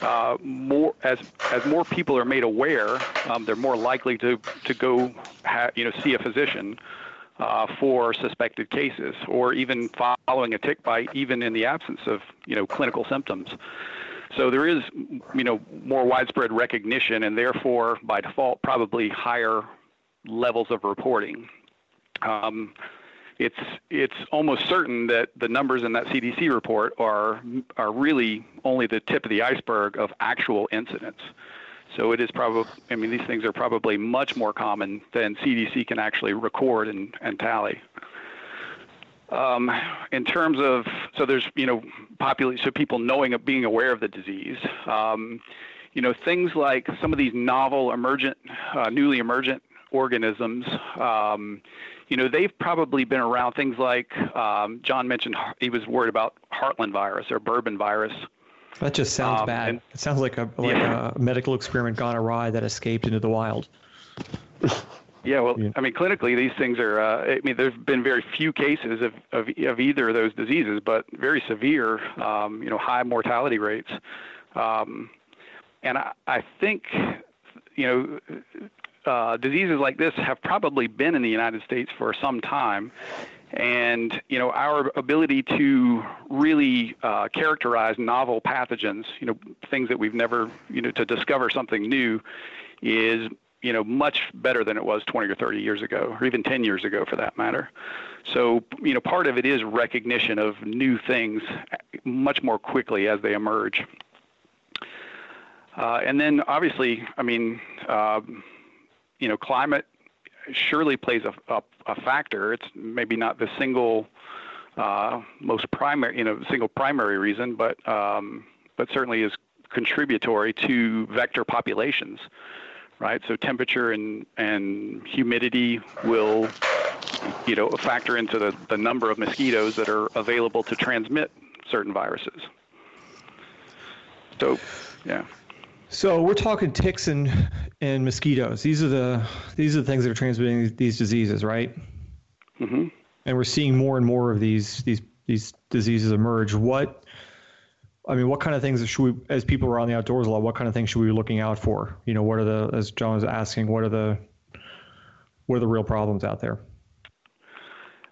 uh, more as as more people are made aware, um, they're more likely to to go, ha- you know, see a physician uh, for suspected cases, or even following a tick bite, even in the absence of you know clinical symptoms. So there is you know more widespread recognition, and therefore by default probably higher levels of reporting. Um, it's it's almost certain that the numbers in that CDC report are are really only the tip of the iceberg of actual incidents. So it is probably, I mean, these things are probably much more common than CDC can actually record and, and tally. Um, in terms of, so there's, you know, population, so people knowing, being aware of the disease. Um, you know, things like some of these novel, emergent, uh, newly emergent organisms, um, you know, they've probably been around things like um, John mentioned he was worried about Heartland virus or Bourbon virus.
That just sounds um, bad. And, it sounds like a like yeah. a medical experiment gone awry that escaped into the wild.
Yeah, well, yeah. I mean, clinically, these things are. Uh, I mean, there's been very few cases of, of, of either of those diseases, but very severe, um, you know, high mortality rates. Um, and I, I think, you know, uh, diseases like this have probably been in the United States for some time, and you know our ability to really uh, characterize novel pathogens, you know things that we've never, you know, to discover something new, is you know much better than it was 20 or 30 years ago, or even 10 years ago for that matter. So you know part of it is recognition of new things much more quickly as they emerge. Uh, and then obviously, I mean, uh, you know, climate surely plays a, a, a factor. It's maybe not the single uh, most primary, you know, single primary reason, but um, but certainly is contributory to vector populations, right? So temperature and and humidity will, you know, factor into the, the number of mosquitoes that are available to transmit certain viruses. So, yeah.
So we're talking ticks and and mosquitoes. These are the these are the things that are transmitting these diseases, right?
Mm-hmm.
And we're seeing more and more of these these these diseases emerge. What I mean, what kind of things should we, as people are on the outdoors a lot, what kind of things should we be looking out for? You know, what are the, as John was asking, what are the, what are the real problems out there?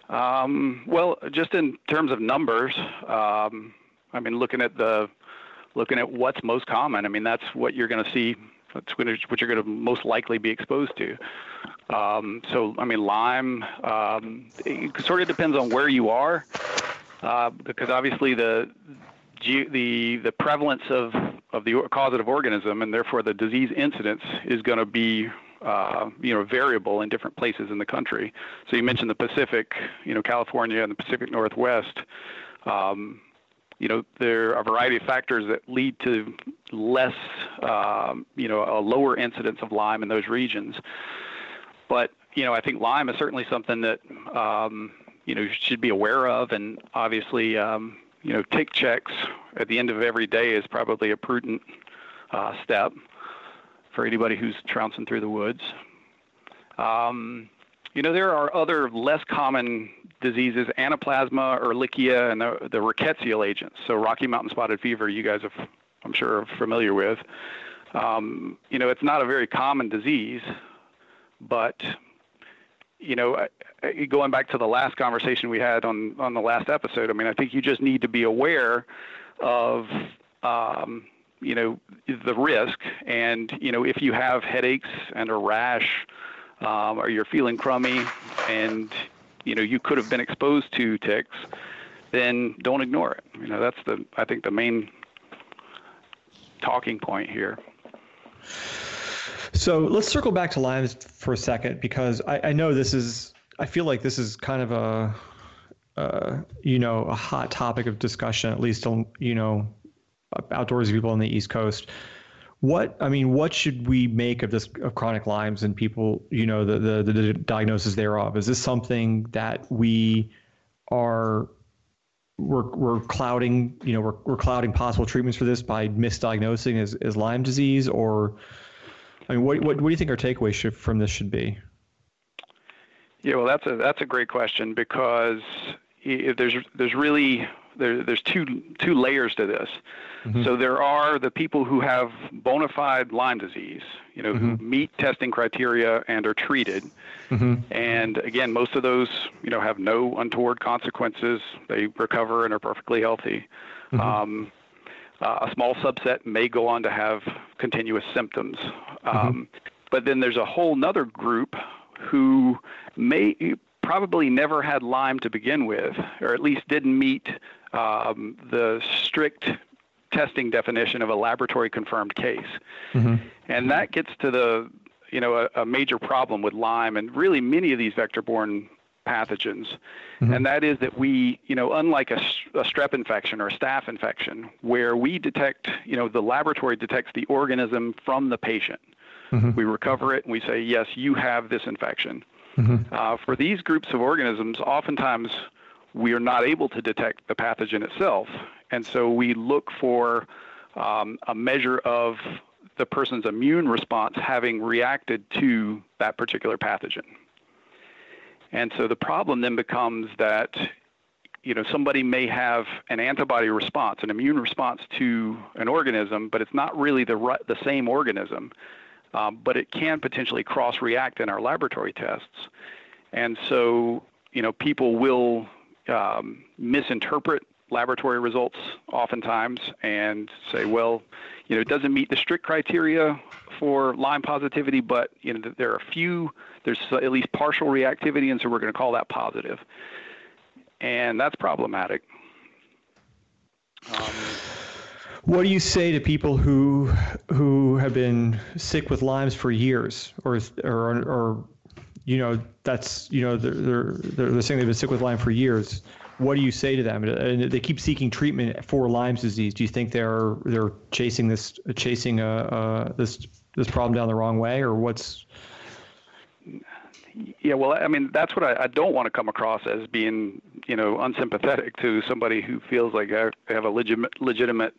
Um, well, just in terms of numbers, um, I mean, looking at the looking at what's most common. I mean, that's what you're going to see. That's what you're going to most likely be exposed to. Um, so, I mean, Lyme. Um, it sort of depends on where you are, uh, because obviously the the the prevalence of of the causative organism and therefore the disease incidence is going to be uh, you know variable in different places in the country. So you mentioned the Pacific, you know, California and the Pacific Northwest. Um, you know, there are a variety of factors that lead to less, um, you know, a lower incidence of Lyme in those regions. But, you know, I think Lyme is certainly something that, um, you know, you should be aware of. And obviously, um, you know, tick checks at the end of every day is probably a prudent uh, step for anybody who's trouncing through the woods. Um, you know, there are other less common diseases, anaplasma, ehrlichia, and the, the rickettsial agents. So Rocky Mountain spotted fever, you guys have, I'm sure, are familiar with. Um, you know, it's not a very common disease, but you know, going back to the last conversation we had on on the last episode, I mean, I think you just need to be aware of um, you know the risk, and you know if you have headaches and a rash, um, or you're feeling crummy, and you know you could have been exposed to ticks, then don't ignore it. You know that's the I think the main talking point here.
So let's circle back to Lyme for a second because I, I know this is I feel like this is kind of a uh, you know a hot topic of discussion at least you know outdoorsy people on the East Coast what I mean, what should we make of this of chronic Lyme's and people, you know, the the, the diagnosis thereof? Is this something that we are we're, we're clouding, you know, we're, we're clouding possible treatments for this by misdiagnosing as, as Lyme disease, or I mean, what, what, what do you think our takeaway should, from this should be?
Yeah, well, that's a that's a great question because if there's there's really there, there's two two layers to this. Mm-hmm. So there are the people who have bona fide Lyme disease, you know, mm-hmm. who meet testing criteria and are treated. Mm-hmm. And again, most of those, you know, have no untoward consequences. They recover and are perfectly healthy. Mm-hmm. Um, uh, a small subset may go on to have continuous symptoms. Mm-hmm. Um, but then there's a whole nother group who may probably never had Lyme to begin with, or at least didn't meet um, the strict testing definition of a laboratory confirmed case. Mm-hmm. And that gets to the, you know, a, a, major problem with Lyme and really many of these vector borne pathogens. Mm-hmm. And that is that we, you know, unlike a, a strep infection or a staph infection, where we detect, you know, the laboratory detects the organism from the patient. Mm-hmm. We recover it and we say, yes, you have this infection. Mm-hmm. Uh, for these groups of organisms, oftentimes we are not able to detect the pathogen itself. And so we look for um, a measure of the person's immune response having reacted to that particular pathogen. And so the problem then becomes that you know somebody may have an antibody response, an immune response to an organism, but it's not really the the same organism. Um, but it can potentially cross-react in our laboratory tests, and so you know people will um, misinterpret laboratory results oftentimes and say, well, you know, it doesn't meet the strict criteria for Lyme positivity, but you know, there are a few, there's at least partial reactivity, and so we're going to call that positive, and that's problematic.
Um, what do you say to people who who have been sick with Lyme's for years, or or or you know that's you know they're they're they're saying they've been sick with Lyme for years. What do you say to them? And they keep seeking treatment for Lyme's disease. Do you think they're they're chasing this chasing a, a this this problem down the wrong way, or what's
yeah, well, I mean, that's what I, I don't want to come across as being, you know, unsympathetic to somebody who feels like they have a legitimate, legitimate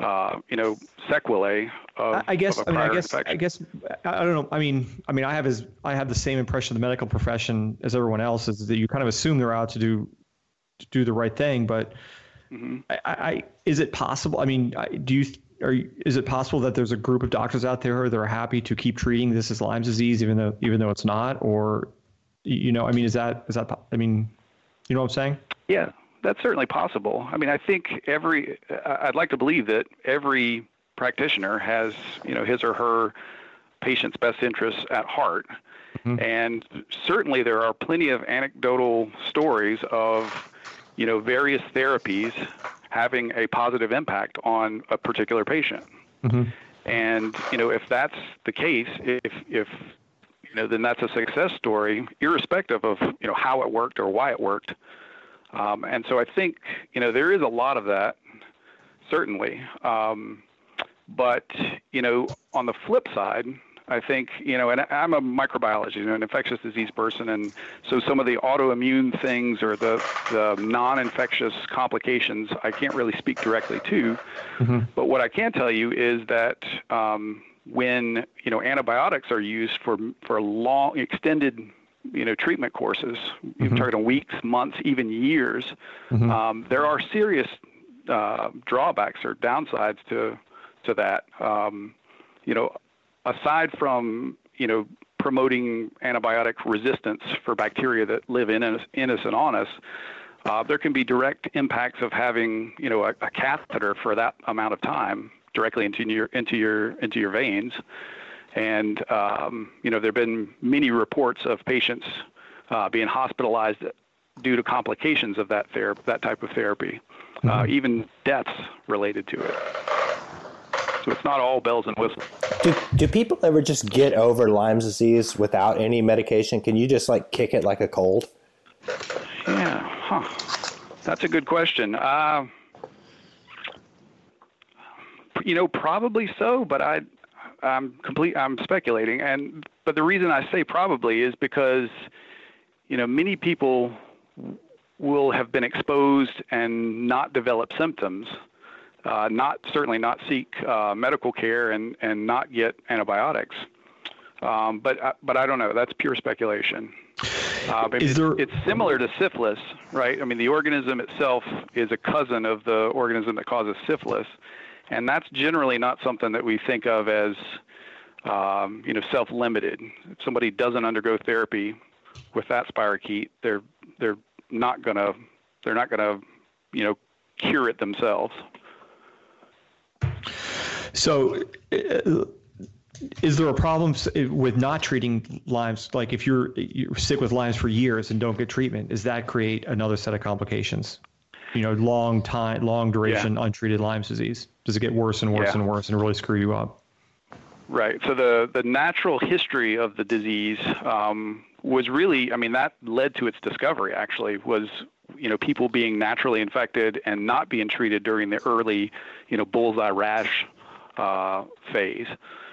uh, you know, sequelae of,
I guess,
of
I mean, I guess,
infection.
I guess, I don't know. I mean, I mean, I have as I have the same impression of the medical profession as everyone else is that you kind of assume they're out to do, do the right thing, but mm-hmm. I, I, is it possible? I mean, do you, are you, is it possible that there's a group of doctors out there that are happy to keep treating this as Lyme's disease, even though, even though it's not, or, you know, I mean, is that, is that, I mean, you know what I'm saying?
Yeah that's certainly possible. I mean, I think every I'd like to believe that every practitioner has you know his or her patient's best interests at heart. Mm-hmm. And certainly there are plenty of anecdotal stories of you know various therapies having a positive impact on a particular patient. Mm-hmm. And you know if that's the case, if if you know then that's a success story, irrespective of you know how it worked or why it worked. Um, and so I think, you know, there is a lot of that, certainly. Um, but, you know, on the flip side, I think, you know, and I'm a microbiologist, you know, an infectious disease person, and so some of the autoimmune things or the, the non-infectious complications I can't really speak directly to. Mm-hmm. But what I can tell you is that um, when, you know, antibiotics are used for, for long, extended you know treatment courses. Mm-hmm. You're talking weeks, months, even years. Mm-hmm. Um, there are serious uh, drawbacks or downsides to to that. Um, you know, aside from you know promoting antibiotic resistance for bacteria that live in us, in us and on us. Uh, there can be direct impacts of having, you know, a, a catheter for that amount of time directly into your into your into your veins, and, um, you know, there have been many reports of patients uh, being hospitalized due to complications of that, ther- that type of therapy, uh, mm-hmm. uh, even deaths related to it. So it's not all bells and whistles.
Do, do people ever just get over Lyme's disease without any medication? Can you just like kick it like a cold?
Yeah, huh. That's a good question. Uh, you know, probably so, but I I'm complete. I'm speculating, and but the reason I say probably is because, you know, many people will have been exposed and not develop symptoms, uh, not certainly not seek uh, medical care and, and not get antibiotics. Um, but uh, but I don't know. That's pure speculation. Uh, it's, there... it's similar to syphilis, right? I mean, the organism itself is a cousin of the organism that causes syphilis, and that's generally not something that we think of as um, you know self-limited. If somebody doesn't undergo therapy with that spirochete, they're they're not gonna they're not gonna you know cure it themselves.
So, uh, is there a problem with not treating Lyme's? Like if you're you're sick with Lyme's for years and don't get treatment, does that create another set of complications? You know, long time, long duration, yeah. untreated Lyme's disease. Does it get worse and worse yeah. and worse and really screw you up?
Right. So the the natural history of the disease um, was really, I mean, that led to its discovery. Actually, was you know people being naturally infected and not being treated during the early, you know, bullseye rash uh, phase.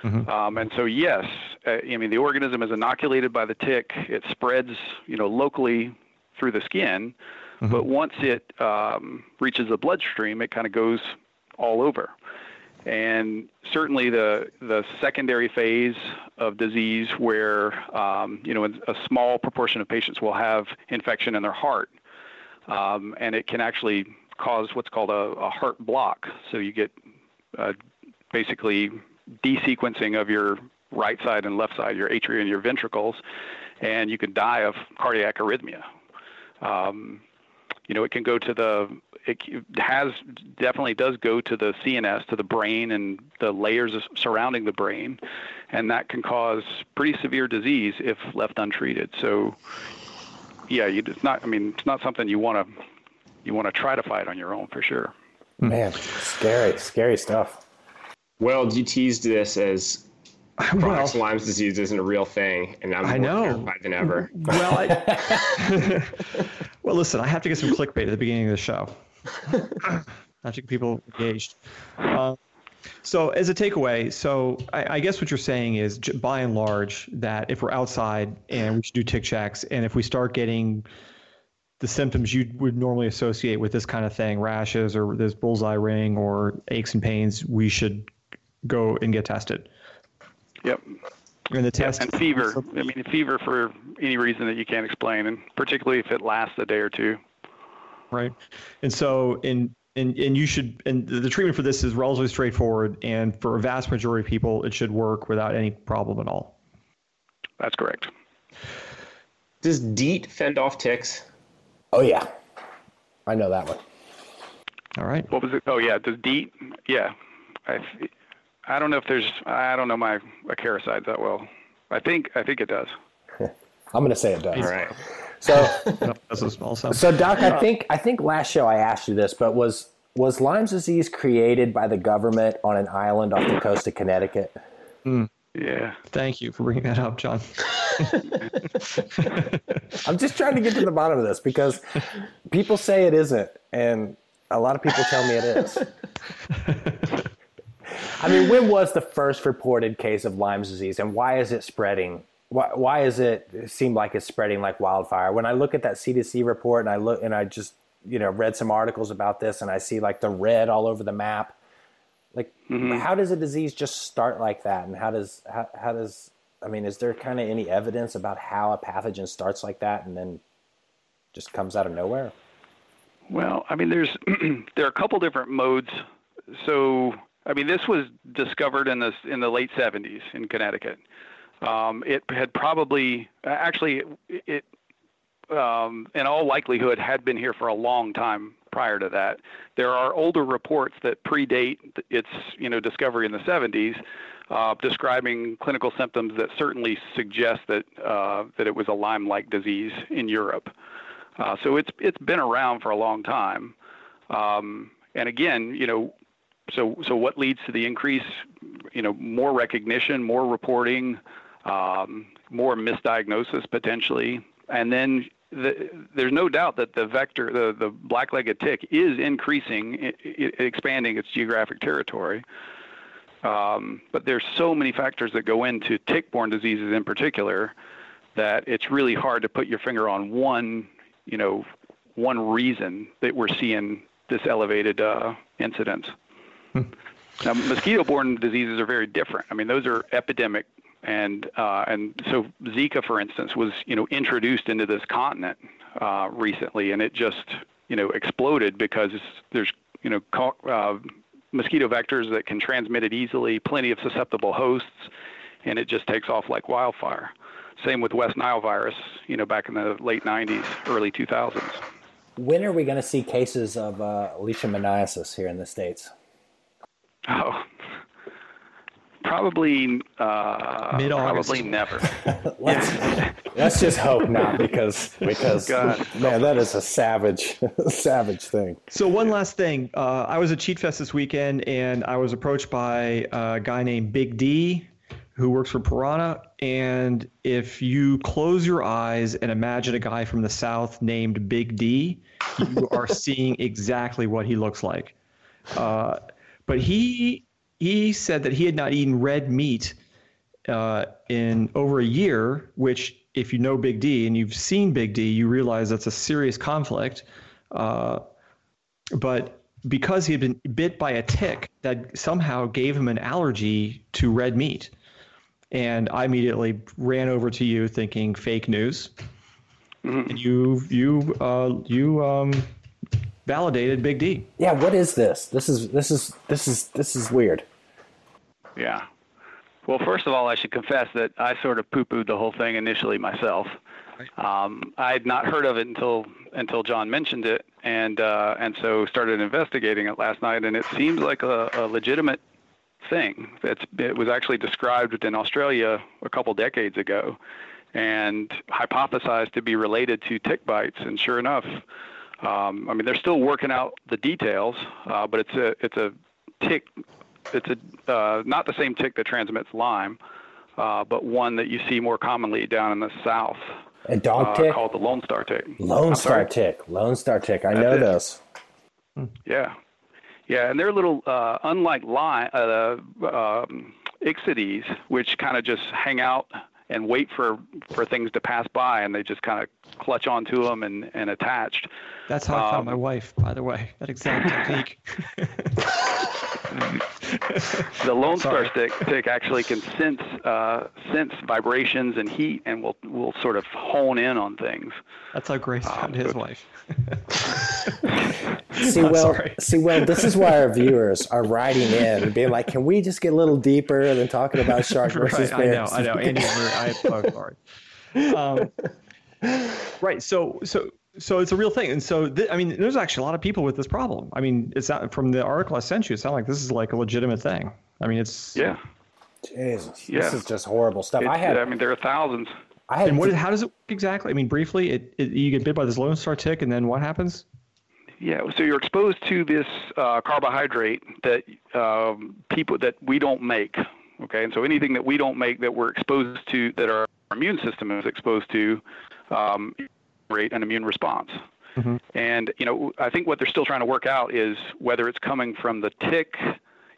Mm-hmm. Um, and so yes, uh, I mean the organism is inoculated by the tick. It spreads, you know, locally through the skin, mm-hmm. but once it um, reaches the bloodstream, it kind of goes all over. And certainly the the secondary phase of disease, where um, you know a small proportion of patients will have infection in their heart, um, and it can actually cause what's called a, a heart block. So you get uh, basically desequencing of your right side and left side, your atria and your ventricles, and you can die of cardiac arrhythmia. Um, you know, it can go to the it has definitely does go to the CNS, to the brain, and the layers surrounding the brain, and that can cause pretty severe disease if left untreated. So, yeah, you, it's not. I mean, it's not something you want to you want to try to fight on your own for sure.
Man, scary, scary stuff.
Well, you teased this as chronic well, Lyme's disease isn't a real thing, and I'm
I
more know. terrified than ever.
Well, I, well, listen, I have to get some clickbait at the beginning of the show. not to get people engaged. Uh, so as a takeaway, so I, I, guess what you're saying is, by and large, that if we're outside and we should do tick checks, and if we start getting the symptoms you would normally associate with this kind of thing, rashes or this bullseye ring or aches and pains, we should go and get tested.
Yep.
And the test
and fever. I mean, fever for any reason that you can't explain, and particularly if it lasts a day or two
right? And so, in and and you should and the treatment for this is relatively straightforward, and for a vast majority of people, it should work without any problem at all.
That's correct.
Does DEET fend off ticks?
Oh yeah, I know that one.
All right.
What was it? Oh yeah, does DEET? Yeah, I I don't know if there's I don't know my acaricides that well. I think I think it does.
I'm going to say it does.
All right.
So
that's a small sum.
So Doc, I think I think last show I asked you this, but was was Lyme's disease created by the government on an island off the coast of Connecticut?
Mm.
Yeah.
Thank you for bringing that up, John.
I'm just trying to get to the bottom of this because people say it isn't, and a lot of people tell me it is. I mean, when was the first reported case of Lyme's disease, and why is it spreading why, why is it, it seem like it's spreading like wildfire? When I look at that CDC report and I look and I just you know read some articles about this and I see like the red all over the map, like mm-hmm. how does a disease just start like that? And how does how, how does I mean, is there kind of any evidence about how a pathogen starts like that and then just comes out of nowhere?
Well, I mean, there's there are a couple different modes. So, I mean, this was discovered in the in the late 70s in Connecticut. Um, it had probably actually it um, in all likelihood had been here for a long time prior to that. There are older reports that predate its you know discovery in the 70s, uh, describing clinical symptoms that certainly suggest that uh, that it was a Lyme-like disease in Europe. Uh, so it's it's been around for a long time. Um, and again, you know, so so what leads to the increase? You know, more recognition, more reporting, um, more misdiagnosis potentially, and then the, there's no doubt that the vector, the, the black-legged tick, is increasing, it, it, expanding its geographic territory. Um, but there's so many factors that go into tick-borne diseases in particular that it's really hard to put your finger on one, you know, one reason that we're seeing this elevated uh, incidence. now, mosquito-borne diseases are very different. I mean, those are epidemic, and uh, and so Zika, for instance, was you know introduced into this continent uh, recently, and it just you know exploded because there's you know uh, mosquito vectors that can transmit it easily, plenty of susceptible hosts, and it just takes off like wildfire. Same with West Nile virus, you know, back in the late 90s, early 2000s.
When are we going to see cases of uh, leishmaniasis here in the states?
Oh, probably uh, probably never.
let's, let's just hope not, because because God. man, that is a savage savage thing.
So one last thing, uh, I was at Cheat Fest this weekend, and I was approached by a guy named Big D who works for Pyranha. And if you close your eyes and imagine a guy from the South named Big D, you are seeing exactly what he looks like. Uh, but he he said that he had not eaten red meat uh, in over a year, which, if you know Big D and you've seen Big D, you realize that's a serious conflict. Uh, but because he had been bit by a tick that somehow gave him an allergy to red meat and I immediately ran over to you thinking fake news, mm-hmm. and you you uh, you um, validated Big D.
Yeah, what is this? This is this is this is this is weird.
Yeah. Well, first of all, I should confess that I sort of poo-pooed the whole thing initially myself. Um, I had not heard of it until until John mentioned it, and uh, and so started investigating it last night, and it seems like a, a legitimate thing. It's, it was actually described in Australia a couple decades ago and hypothesized to be related to tick bites. And sure enough, um, I mean, they're still working out the details, uh, but it's a, it's a tick, it's a, uh, not the same tick that transmits Lyme, uh, but one that you see more commonly down in the south.
A dog uh, tick?
Called the Lone Star tick.
Lone Star tick. Lone Star tick. I That's know it. this.
Yeah. Yeah, and they're little, uh, unlike Lyme, uh, um, Ixodes, which kind of just hang out and wait for, for things to pass by, and they just kind of clutch onto them and, and attached.
That's how I found my um, wife, by the way. That exact technique.
the Lone Star stick tick actually can sense uh, sense vibrations and heat, and will will sort of hone in on things.
That's how Grace found um, his wife.
see, well, see, well, this is why our viewers are writing in and being like, "Can we just get a little deeper than talking about shark versus
right, bears?" I know, I know. Andy, I, am sorry. Um, right. So, so so it's a real thing. And so th- i mean there's actually a lot of people with this problem. I mean it's not from the article i sent you it sounds like this is like a legitimate thing. I mean it's
yeah.
Jesus yeah. this is just horrible stuff. It, i had
i mean there are thousands.
I had and what, how does it work exactly? I mean briefly it, it, you get bit by this lone star tick and then what happens?
Yeah, so you're exposed to this uh, carbohydrate that um, people that we don't make. Okay, and so anything that we don't make that we're exposed to, that our immune system is exposed to, um, rate an immune response. Mm-hmm. And you know, I think what they're still trying to work out is whether it's coming from the tick,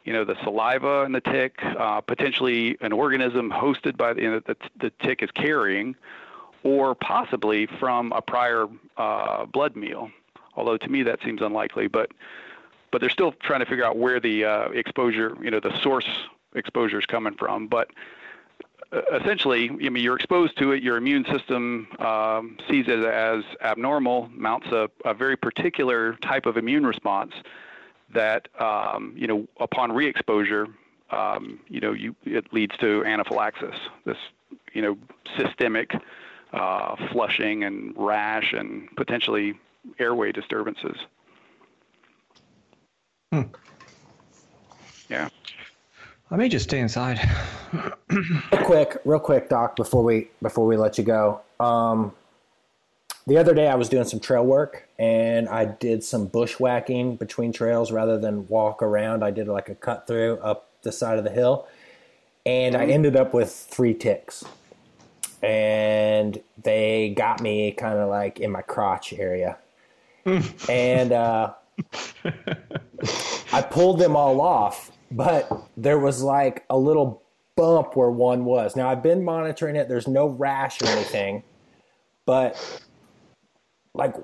you know, the saliva in the tick, uh, potentially an organism hosted by the, you know, the the tick is carrying, or possibly from a prior uh, blood meal. Although to me that seems unlikely, but but they're still trying to figure out where the uh, exposure, you know, the source exposure is coming from. But essentially, I mean, you're exposed to it. Your immune system um, sees it as abnormal, mounts a, a, very particular type of immune response that, um, you know, upon re-exposure, um, you know, you, it leads to anaphylaxis. This, you know, systemic uh, flushing and rash and potentially airway disturbances.
Hmm.
Yeah.
I may just stay inside.
real quick, real quick, Doc. Before we before we let you go, um, the other day I was doing some trail work and I did some bushwhacking between trails rather than walk around. I did like a cut through up the side of the hill, and I ended up with three ticks, and they got me kind of like in my crotch area, and uh, I pulled them all off but there was like a little bump where one was. Now I've been monitoring it. There's no rash or anything, but like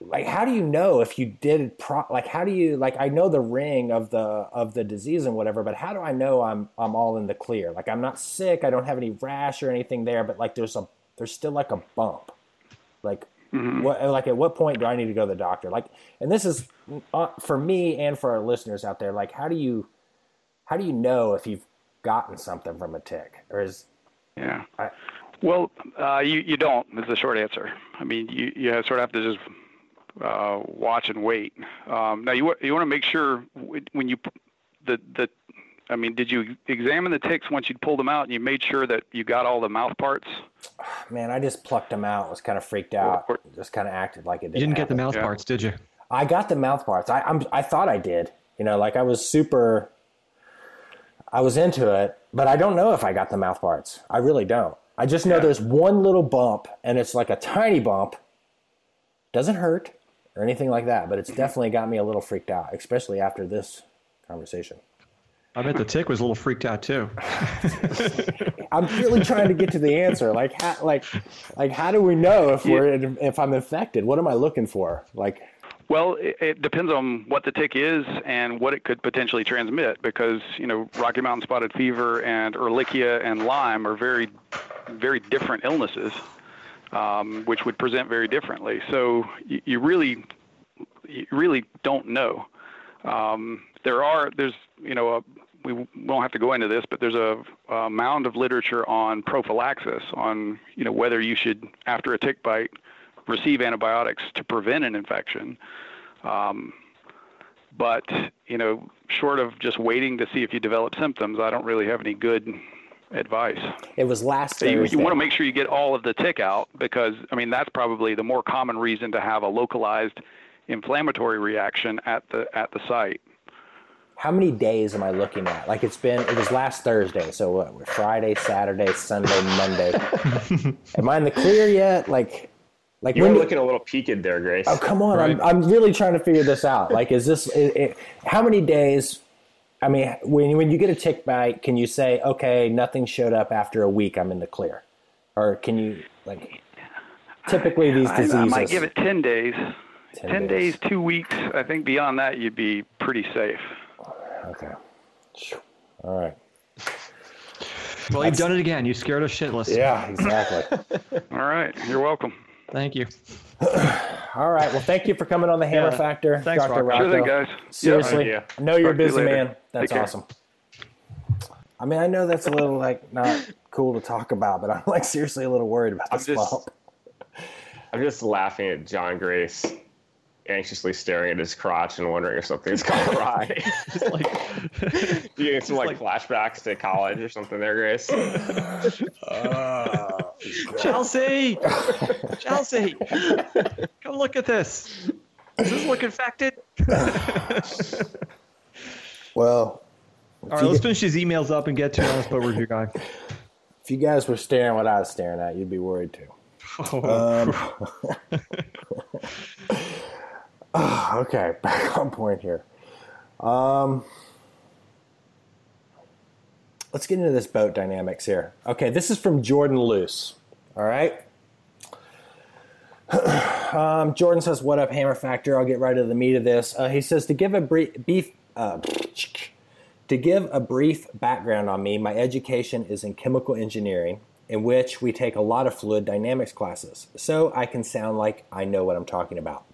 like how do you know if you did pro like how do you like I know the ring of the of the disease and whatever, but how do I know I'm I'm all in the clear? Like I'm not sick, I don't have any rash or anything there, but like there's a there's still like a bump. Like what like at what point do I need to go to the doctor? Like and this is uh, for me and for our listeners out there, like how do you how do you know if you've gotten something from a tick or is
Yeah.
I-
well, uh, you you don't is the short answer. I mean, you you sort of have to just uh, watch and wait. Um, now you you want to make sure when you p- the the I mean, did you examine the ticks once you'd pulled them out and you made sure that you got all the mouth parts?
man, I just plucked them out, I was kind of freaked out,
Or-
just kind of acted like it didn't
You didn't get the mouth
Yeah.
parts, did you?
I got the mouth parts. I I'm, I thought I did. You know, like I was super. I was into it, but I don't know if I got the mouth parts. I really don't. I just know
Yeah.
there's one little bump, and it's like a tiny bump. Doesn't hurt or anything like that, but it's mm-hmm. definitely got me a little freaked out, especially after this conversation.
I bet the tick was a little freaked out too.
I'm really trying to get to the answer. Like, how, like, like, how do we know if we're if I'm infected? What am I looking for? Like,
Well, it, it depends on what the tick is and what it could potentially transmit because, you know, Rocky Mountain spotted fever and Ehrlichia and Lyme are very, very different illnesses, um, which would present very differently. So you, you really, you really don't know. Um, there are, there's, you know, a, we won't have to go into this, but there's a, a mound of literature on prophylaxis, on, you know, whether you should, after a tick bite, receive antibiotics to prevent an infection. Um, but you know, short of just waiting to see if you develop symptoms, I don't really have any good advice.
it was last
So you,
Thursday.
you want to make sure you get all of the tick out because I mean that's probably the more common reason to have a localized inflammatory reaction at the at the site.
how many days am I looking at? Like it's been, it was last Thursday. So what? We're Friday, Saturday, Sunday, Monday. am I in the clear yet? Like, like you're
looking a little peaked there, Grace.
oh, come on! I'm, I'm really trying to figure this out. Like, is this? It, it, how many days? I mean, when when you get a tick bite, can you say, okay, nothing showed up after a week, I'm in the clear, or can you like? Typically, these diseases.
I might give it 10 days.
10
10,
days.
days, two weeks. I think beyond that, you'd be pretty safe.
Okay. All right.
Well, you've done it again. You scared us shitless.
Yeah, exactly.
All right, you're welcome.
Thank you.
All right. Well, thank you for coming on the Hammer
Yeah.
Factor,
Thanks,
Dr.
Rocco.
Sure thing, guys.
Seriously,
idea.
I know you're a
Talk to you
busy man. That's
Take care.
awesome. I mean, I know that's a little like not cool to talk about, but I'm like seriously a little worried about
I'm
this
just-
bump.
I'm just laughing at John Grace, anxiously staring at his crotch and wondering if something's gone awry.
It's like,
you get some like, flashbacks to college or something there, Grace.
Chelsea, Chelsea, come look at this. Is this look infected?
Well,
All right, let's finish these emails up and get to Honest Boat Review Guy.
if you guys were staring what I was staring at, you'd be worried too. Um, okay, back on point here. Um, let's get into this boat dynamics here. Okay, this is from Jordan Luce. All right. um, Jordan says, "What up, Hammer Factor?" I'll get right to the meat of this. Uh, he says to give a brief beef. Uh, to give a brief background on me, my education is in chemical engineering, in which we take a lot of fluid dynamics classes, so I can sound like I know what I'm talking about.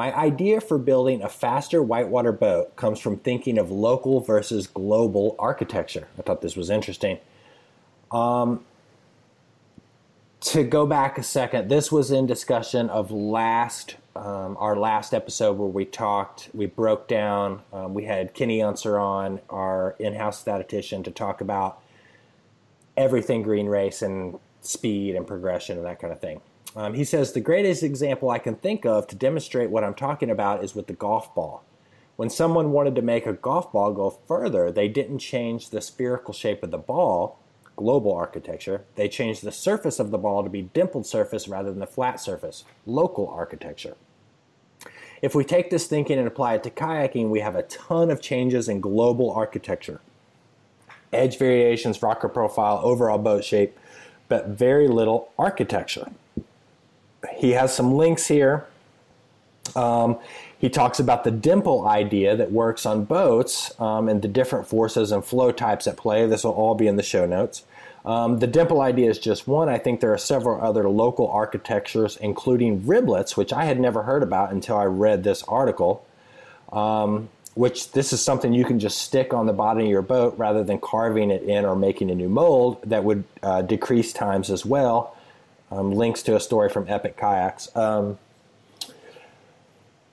My idea for building a faster whitewater boat comes from thinking of local versus global architecture. I thought this was interesting. Um, to go back a second, this was in discussion of last um, our last episode where we talked, we broke down. Um, we had Kenny Unser on, our in-house statistician, to talk about everything green race and speed and progression and that kind of thing. Um, he says the greatest example I can think of to demonstrate what I'm talking about is with the golf ball. When someone wanted to make a golf ball go further, they didn't change the spherical shape of the ball, global architecture. They changed the surface of the ball to be dimpled surface rather than the flat surface, local architecture. If we take this thinking and apply it to kayaking, we have a ton of changes in global architecture. Edge variations, rocker profile, overall boat shape, but very little architecture. He has some links here Um, he talks about the dimple idea that works on boats um, and the different forces and flow types at play. This will all be in the show notes. Um, the dimple idea is just one. I think there are several other local architectures, including riblets, which I had never heard about until I read this article. Um, which this is something you can just stick on the bottom of your boat rather than carving it in or making a new mold that would uh, decrease times as well. Um, links to a story from Epic Kayaks. Um,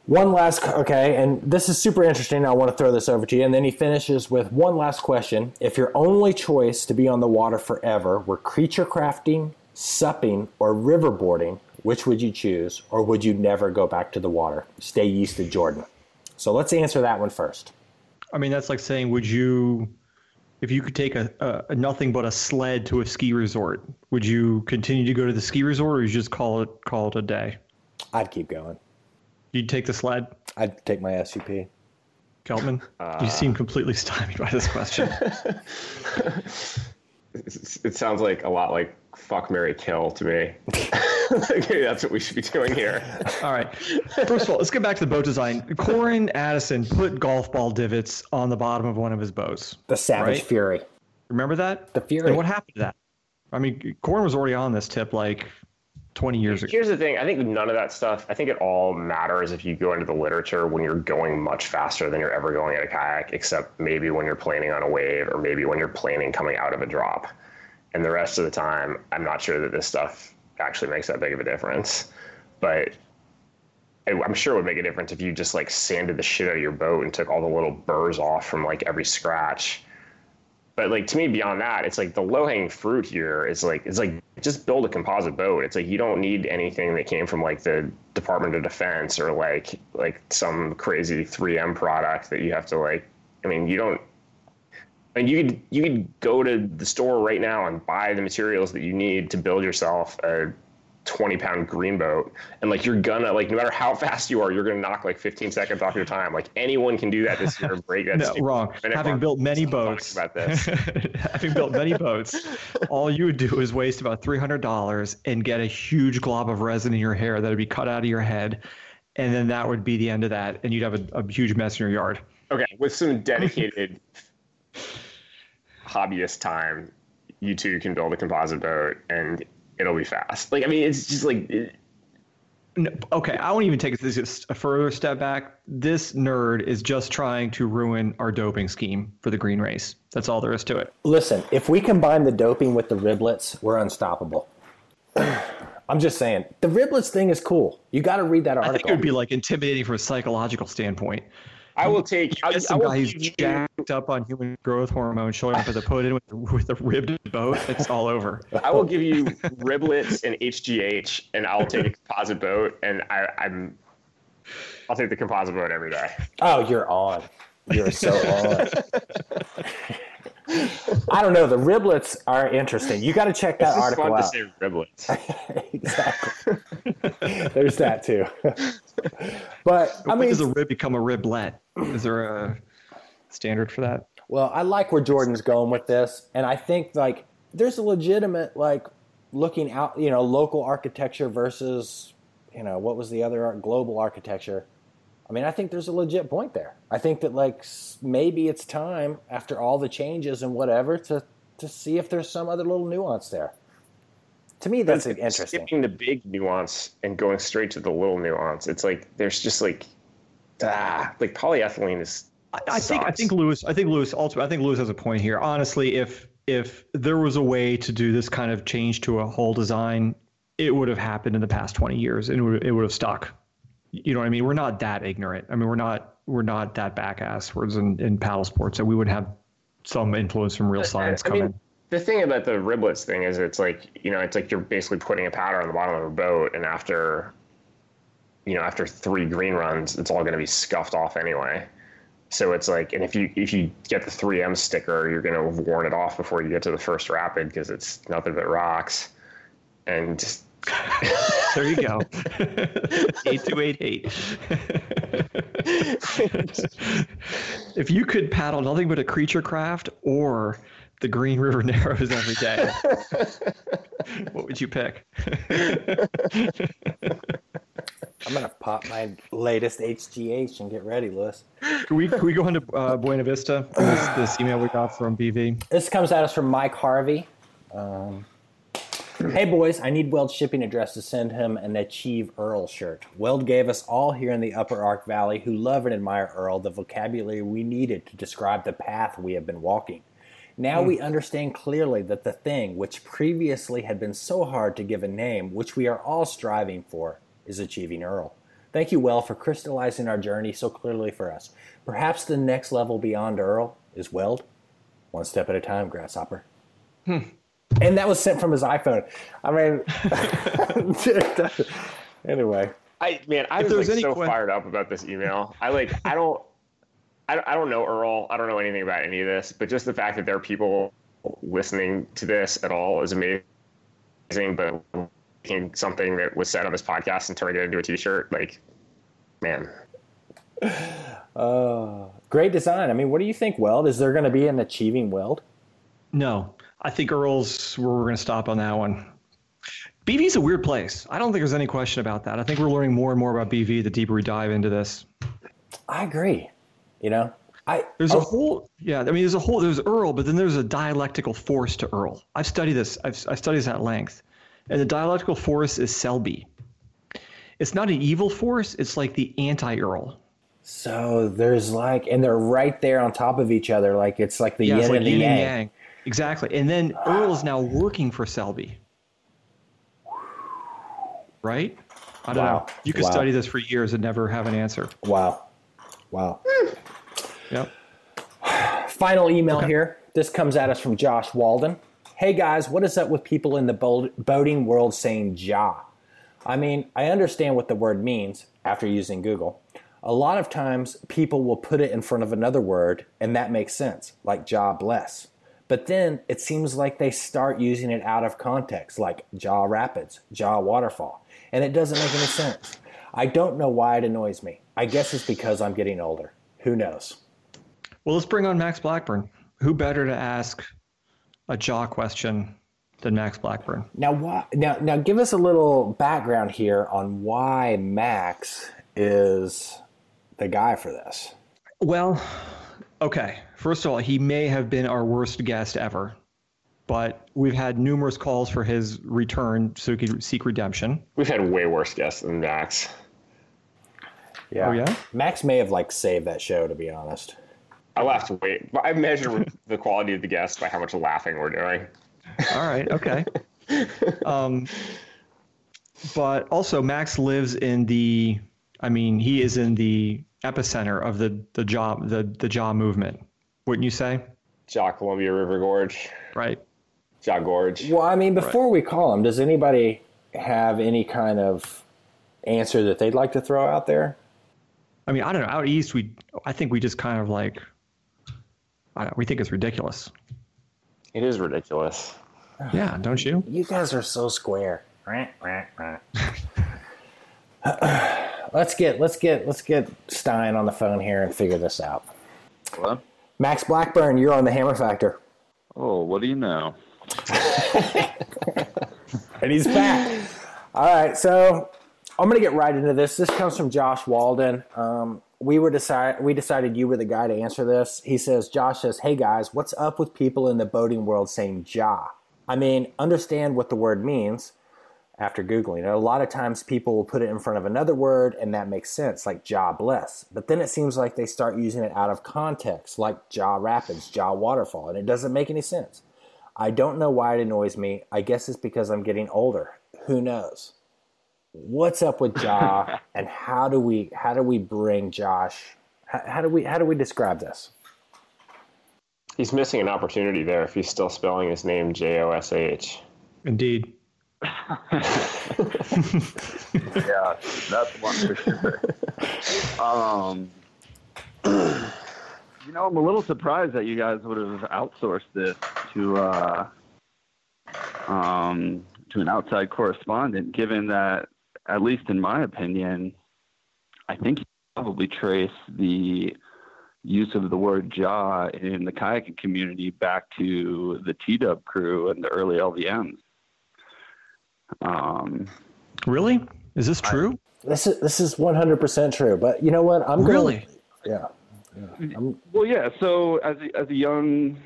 one last, okay, and this is super interesting. I want to throw this over to you. And then he finishes with one last question. If your only choice to be on the water forever were creature crafting, supping, or riverboarding, which would you choose? Or would you never go back to the water? Stay east of Jordan. So let's answer that one first.
I mean, that's like saying, would you, if you could take a, a, a nothing but a sled to a ski resort, would you continue to go to the ski resort, or you just call it call it a day?
I'd keep going.
You'd take the sled,
I'd take my SUP.
Geltman. Uh, you seem completely stymied by this question.
It sounds like a lot like fuck Mary Kill to me. Maybe that's what we should be doing here.
All right. First of all, let's get back to the boat design. Corran Addison put golf ball divots on the bottom of one of his boats.
The Savage
Right.
Fury.
Remember that?
The Fury.
And what happened to that? I mean, Corran was already on this tip like 20 years ago.
Here's the thing. I think none of that stuff. I think it all matters if you go into the literature when you're going much faster than you're ever going at a kayak, except maybe when you're planning on a wave or maybe when you're planning coming out of a drop. And the rest of the time, I'm not sure that this stuff actually makes that big of a difference. But I'm sure it would make a difference if you just like sanded the shit out of your boat and took all the little burrs off from like every scratch. But like to me, beyond that, it's like the low hanging fruit here is like it's like just build a composite boat. It's like you don't need anything that came from like the Department of Defense or like like some crazy 3M product that you have to like. I mean, you don't. Mean, you could you could go to the store right now and buy the materials that you need to build yourself a 20 pound green boat. And like you're gonna like no matter how fast you are you're gonna knock like 15 seconds off your time. Like anyone can do that this year and break that
No, wrong. Having built many boats,
about this.
Having built many boats, all you would do is waste about three hundred dollars and get a huge glob of resin in your hair that would be cut out of your head, and then that would be the end of that, and you'd have a, a huge mess in your yard.
Okay, with some dedicated hobbyist time, you two can build a composite boat and it'll be fast. Like, I mean, it's just like, it,
No, okay, I won't even take this just a further step back. This nerd is just trying to ruin our doping scheme for the green race. That's all there is to it.
Listen, if we combine the doping with the riblets, we're unstoppable. I'm just saying, the riblets thing is cool. You got to read that
I think
article.
it would be like intimidating from a psychological standpoint.
I will take. I,
Get
I
some guy who's jacked up on human growth hormone showing up as a put in with, with a ribbed boat. It's all over.
I will give you riblets and HGH, and I'll take a composite boat, and I, I'm. I'll take the composite boat every day.
oh, you're on. You're so on. I don't know. The riblets are interesting. You got to check that
It's
article
fun
out.
to say riblets.
exactly. There's that too. but I
when
mean,
does a rib become a riblet? Is there a standard for that?
Well, I like where Jordan's going with this, and I think like there's a legitimate like looking out, you know, local architecture versus, you know, what was the other art, global architecture. I mean, I think there's a legit point there. I think that like maybe it's time after all the changes and whatever to to see if there's some other little nuance there. To me, that's
It's
interesting.
Skipping the big nuance and going straight to the little nuance. It's like there's just like ah, like polyethylene is.
I, I think I think Lewis. I think Lewis. Ultimately, I think Lewis has a point here. Honestly, if if there was a way to do this kind of change to a whole design, it would have happened in the past twenty years, and it would, it would have stuck. You know what I mean? We're not that ignorant. I mean, we're not we're not that backass. Whereas in, in paddle sports, that we would have some influence from real science
I
come
mean, the thing about the riblets thing is it's like you know it's like you're basically putting a powder on the bottom of a boat, and after you know after three green runs, it's all going to be scuffed off anyway. So it's like, and if you if you get the 3M sticker, you're going to have worn it off before you get to the first rapid because it's nothing but rocks, and just
There you go. eight two eight eight. if you could paddle nothing but a creature craft or the Green River Narrows every day, what would you pick?
I'm gonna pop my latest HGH and get ready, Lewis.
Can we can we go into uh, Buena Vista? This, this email we got from BV.
This comes at us from Mike Harvey. Um, hey boys, I need Weld shipping address to send him an Achieve Earl shirt. Weld gave us all here in the Upper Ark Valley who love and admire Earl the vocabulary we needed to describe the path we have been walking. Now we hmm. understand clearly that the thing which previously had been so hard to give a name, which we are all striving for, is achieving Earl. Thank you, Weld, for crystallizing our journey so clearly for us. Perhaps the next level beyond Earl is Weld. One step at a time, Grasshopper. Hmm. And that was sent from his iPhone. I mean, anyway.
I man, I
If
was like so
que-
fired up about this email. I like I don't I don't, I don't know Earl. I don't know anything about any of this, but just the fact that there are people listening to this at all is amazing. But taking something that was said on this podcast and turning it into a T-shirt, like, man,
Uh, great design. I mean, what do you think, Weld? Is there going to be an achieving Weld?
No, I think Earl's where we're going to stop on that one. BV's a weird place. I don't think there's any question about that. I think we're learning more and more about BV the deeper we dive into this.
I agree. You know, I
There's a
oh,
whole, yeah. I mean, there's a whole. There's Earl, but then there's a dialectical force to Earl. I've studied this. I've I studied this at length, and the dialectical force is Selby. It's not an evil force. It's like the anti-Earl.
So there's like, and they're right there on top of each other. Like it's like the
Yeah,
yin
it's like
and the
yin
yang.
yang. Exactly. And then Earl is now working for Selby. Right? I don't
Wow.
know. You could
Wow.
study this for years and never have an answer.
Wow. Wow.
Yep.
Final email here. This comes at us from Josh Walden. Hey guys, what is up with people in the boating world saying Jah? I mean, I understand what the word means after using Google. A lot of times people will put it in front of another word and that makes sense, like Jah bless. But then it seems like they start using it out of context, like Jah rapids, Jah waterfall, and it doesn't make any sense. I don't know why it annoys me. I guess it's because I'm getting older. Who knows?
Well, let's bring on Max Blackburn. Who better to ask a Jah question than Max Blackburn?
Now, why, now, now, give us a little background here on why Max is the guy for this.
Well, okay. First of all, he may have been our worst guest ever, but we've had numerous calls for his return so he could seek redemption.
we've had way worse guests than Max.
Yeah.
Oh, yeah?
Max may have like saved that show, to be honest.
I laughed way. I measure the quality of the guests by how much laughing we're doing.
All right. Okay. um, but also, Max lives in the. I mean, he is in the epicenter of the the job the the Jah movement. Wouldn't you say?
Jah Columbia River Gorge,
Right.
Jah Gorge.
Well, I mean, before we call him, does anybody have any kind of answer that they'd like to throw out there?
I mean, I don't know. Out east, we I think we just kind of like. I don't, we think it's ridiculous.
It is ridiculous.
Yeah, don't you?
You guys are so square. let's get let's get let's get Stein on the phone here and figure this out.
Hello?
Max Blackburn, you're on the Hammer Factor.
Oh, what do you know?
And he's back. All right, so I'm gonna get right into this. This comes from Josh Walden. Um, we were decide we decided you were the guy to answer this. He says, Josh says, "Hey guys, what's up with people in the boating world saying Jah? I mean, understand what the word means." After googling it, a lot of times people will put it in front of another word, and that makes sense, like Jah bless. But then it seems like they start using it out of context, like Jah rapids, Jah waterfall, and it doesn't make any sense. I don't know why it annoys me. I guess it's because I'm getting older. Who knows? What's up with Jah and how do we how do we bring Josh how, how do we how do we describe this?
He's missing an opportunity there if he's still spelling his name J O S H.
Indeed.
Yeah, that's one for sure. um, you know, I'm a little surprised that you guys would have outsourced this to uh, um, to an outside correspondent, given that, at least in my opinion, I think you probably trace the use of the word Jah in the kayaking community back to the T-Dub crew and the early LVMs. Um,
Really? Is this true?
This is this is one hundred percent true. But you know what? I'm
Really?
Gonna, yeah.
Well, yeah. So as a, as a young,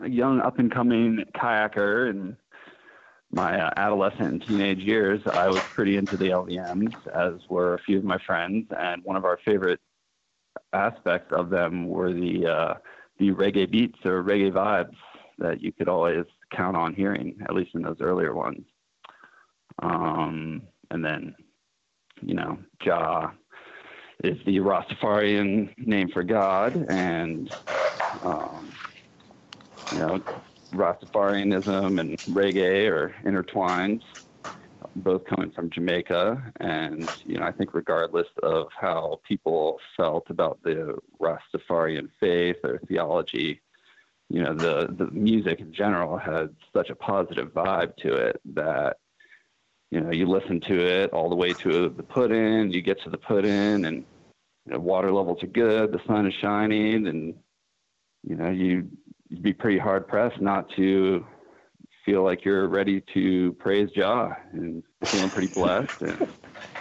a young up and coming kayaker in my uh, adolescent and teenage years, I was pretty into the LVMs, as were a few of my friends, and one of our favorite aspects of them were the uh, the reggae beats or reggae vibes that you could always count on hearing, at least in those earlier ones. Um, and then, you know, Jah is the Rastafarian name for God, and um, you know, Rastafarianism and reggae are intertwined, both coming from Jamaica. And you know, I think regardless of how people felt about the Rastafarian faith or theology, you know, the the music in general had such a positive vibe to it that you know, you listen to it all the way to the put in, you get to the put in and you know, water levels are good, the sun is shining and you know, you you'd be pretty hard pressed not to feel like you're ready to praise Jah and feeling pretty blessed and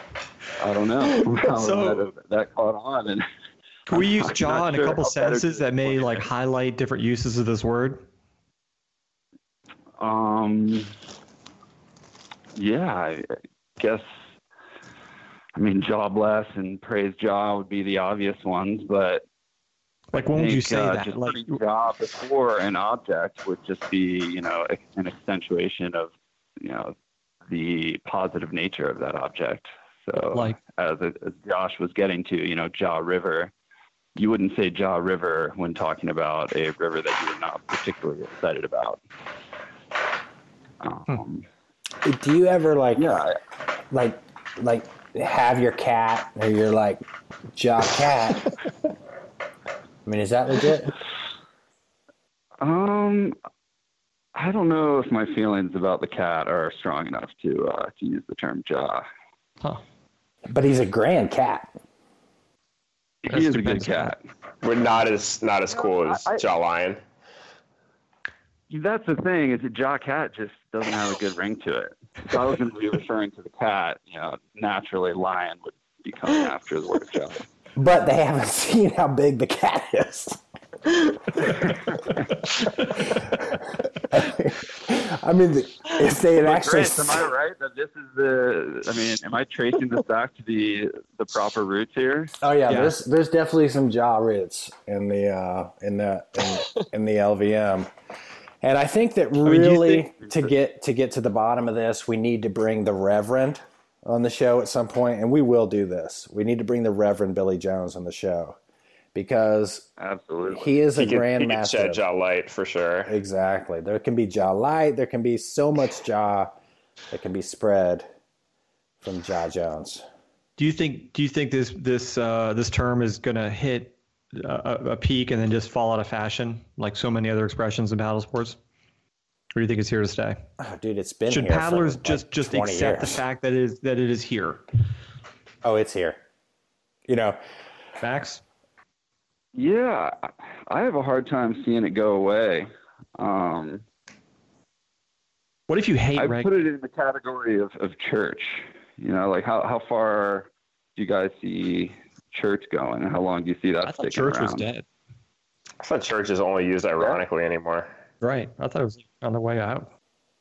I don't know how
So-
that, that caught on and
Can we use
I'm not
in a couple sentences that may like highlight different uses of this word?
Um, yeah, I guess. I mean, Jah bless and praise Jah would be the obvious ones, but
Like, when would you say
uh,
that?
Just
Like,
Jah before an object would just be, you know, an accentuation of, you know, the positive nature of that object. So,
Like-
as, as Josh was getting to, you know, Jah River, you wouldn't say Jah River when talking about a river that you were not particularly excited about. Um,
Do you ever like
yeah,
like like have your cat or you're like Jah cat? I mean, is that legit?
Um, I don't know if my feelings about the cat are strong enough to uh, to use the term Jah.
huh.
But he's a grand cat.
he is a good cat.
We're not as not as cool as
I-
Jah Lion.
That's the thing is that Jah cat just doesn't have a good ring to it. If I was going to be referring to the cat, you know, naturally lion would be coming after the word Jah.
But they haven't seen how big the cat is. I mean, the- if they had actually,
Chris, am I right that this is the? I mean, am I tracing this back to the the proper roots here?
oh yeah,
Yeah.
there's there's definitely some Jah roots in the uh, in the in, in the LVM, and I think that
do you
really
think-
to get to get to the bottom of this, we need to bring the Reverend on the show at some point, and we will do this. We need to bring the Reverend Billy Jones on the show because
Absolutely.
he is a
He could, he
grand
could
master.
shed Jah Light for sure.
Exactly. There can be Jah light. There can be so much Jah that can be spread from Jah Jones.
Do you think? Do you think this this uh, this term is going to hit a, a peak and then just fall out of fashion, like so many other expressions in paddle sports? Or do you think it's here to stay?
Oh, dude, it's been
Should
here for,
paddlers
like,
just just
20
accept the fact that it is that it is here?
Oh, it's here. You know,
Max?
Yeah, I have a hard time seeing it go away. Um,
What if you hate
I
reg?
put it in the category of, of church. You know, like how, how far do you guys see church going? How long do you see that
I thought
sticking
church
around?
was dead.
I thought church is only used ironically anymore.
Right. I thought it was on the way out.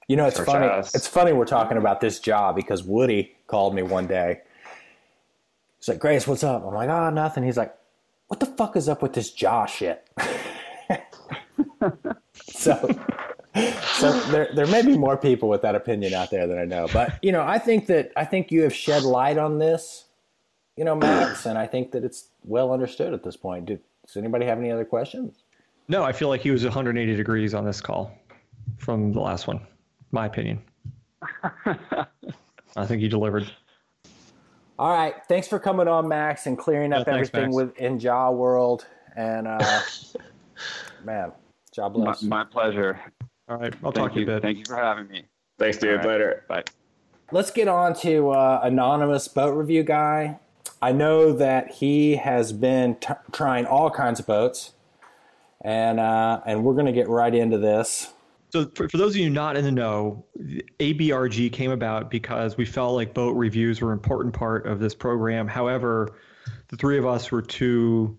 you know, it's
Church
funny.
ass.
It's funny we're talking about this Jah because Woody called me one day. He's like, Grace, what's up? I'm like, oh, nothing. He's like, what the fuck is up with this Jah shit? so, so there, there may be more people with that opinion out there than I know. But, you know, I think that, I think you have shed light on this, you know, Max, and I think that it's well understood at this point. Do, does anybody have any other questions?
No, I feel like he was 180 degrees on this call from the last one. My opinion. I think he delivered.
All right. Thanks for coming on, Max, and clearing up
Yeah, thanks,
everything
Max.
with in Jah World. And uh, man, job
My,
bless.
my pleasure.
All right. I'll
Thank
talk to
you.
you a bit.
Thank you for having me.
Thanks, dude.
All right.
Later.
Bye.
Let's get on to uh, anonymous boat review guy. I know that he has been t- trying all kinds of boats, and uh, and we're gonna get right into this.
So, for, for those of you not in the know, ABRG came about because we felt like boat reviews were an important part of this program. However, the three of us were too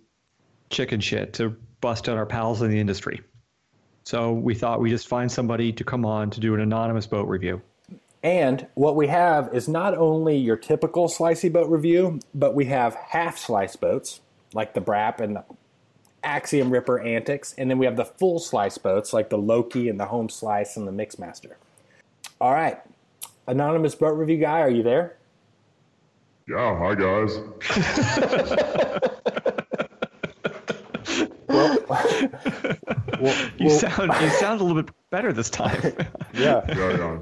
chicken shit to bust out our pals in the industry. So, we thought we just find somebody to come on to do an anonymous boat review.
And what we have is not only your typical slicey boat review, but we have half slice boats like the Brap and the Axiom Ripper Antics, and then we have the full slice boats like the Loki and the Home Slice and the Mixmaster. All right, anonymous boat review guy, are you there?
Yeah, hi guys.
well,
well, you sound you sound a little bit better this time.
yeah.
Yeah, yeah.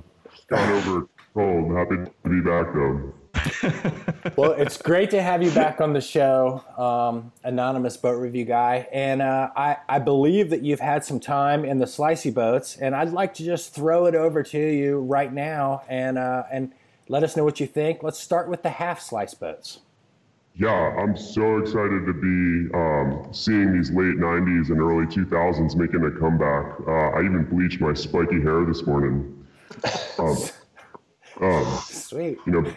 Gone over cold. Happy to be back though
well, it's great to have you back on the show, um, anonymous boat review guy. And uh, I, I believe that you've had some time in the slicey boats, and I'd like to just throw it over to you right now and uh, and let us know what you think. Let's start with the half slice boats.
Yeah, I'm so excited to be um, seeing these late 90s and early 2000s making a comeback. Uh, I even bleached my spiky hair this morning. Um,
um, Sweet.
You know,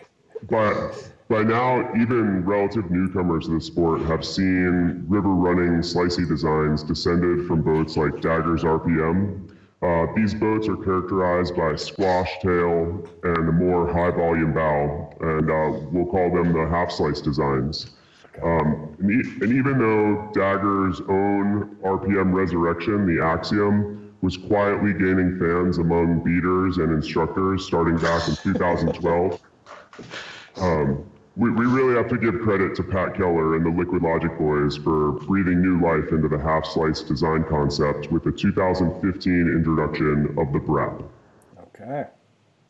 but by now, even relative newcomers to the sport have seen river running slicey designs descended from boats like Dagger's RPM. Uh, these boats are characterized by squash tail and a more high volume bow, and uh, we'll call them the half slice designs. Um, and, e- and, even though Dagger's own RPM resurrection, the Axiom, was quietly gaining fans among beaters and instructors starting back in 2012. Um, we, we really have to give credit to Pat Keller and the Liquid Logic boys for breathing new life into the half slice design concept with the 2015 introduction of the BRAP.
Okay.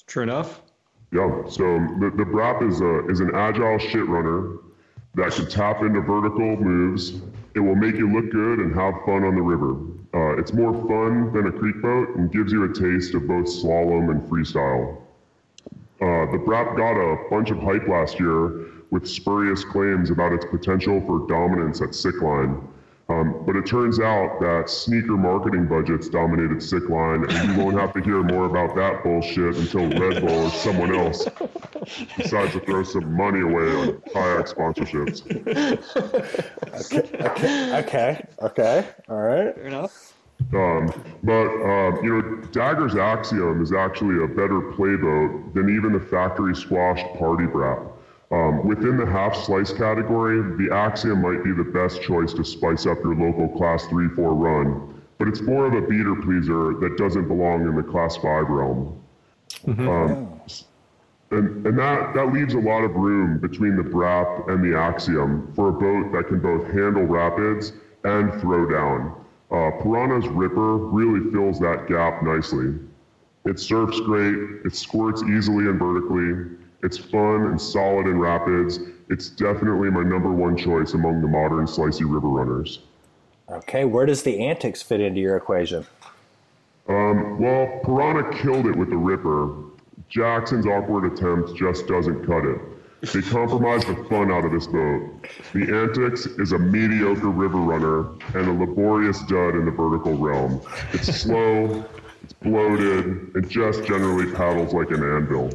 True enough.
Yeah. So the, the BRAP is a is an agile shit runner that can tap into vertical moves. It will make you look good and have fun on the river. Uh, it's more fun than a creek boat and gives you a taste of both slalom and freestyle. Uh, the BRAP got a bunch of hype last year with spurious claims about its potential for dominance at Sickline. Um, but it turns out that sneaker marketing budgets dominated Sickline, and you won't have to hear more about that bullshit until Red Bull or someone else decides to throw some money away on kayak sponsorships.
okay, okay, okay, okay, all right.
Fair enough.
Um, but um, you know, Dagger's Axiom is actually a better playboat than even the factory squashed Party Brap. Um, within the half slice category, the Axiom might be the best choice to spice up your local Class 3 4 run, but it's more of a beater pleaser that doesn't belong in the Class 5 realm. Mm-hmm. Um, and, and that, that leaves a lot of room between the Brap and the Axiom for a boat that can both handle rapids and throw down. Uh, Pyranha's Ripper really fills that gap nicely. It surfs great, it squirts easily and vertically, it's fun and solid in rapids. It's definitely my number one choice among the modern slicey river runners.
Okay, where does the antics fit into your equation?
Um, well, Pyranha killed it with the Ripper. Jackson's awkward attempt just doesn't cut it. They compromise the fun out of this boat. The Antics is a mediocre river runner and a laborious dud in the vertical realm. It's slow, it's bloated, and just generally paddles like an anvil.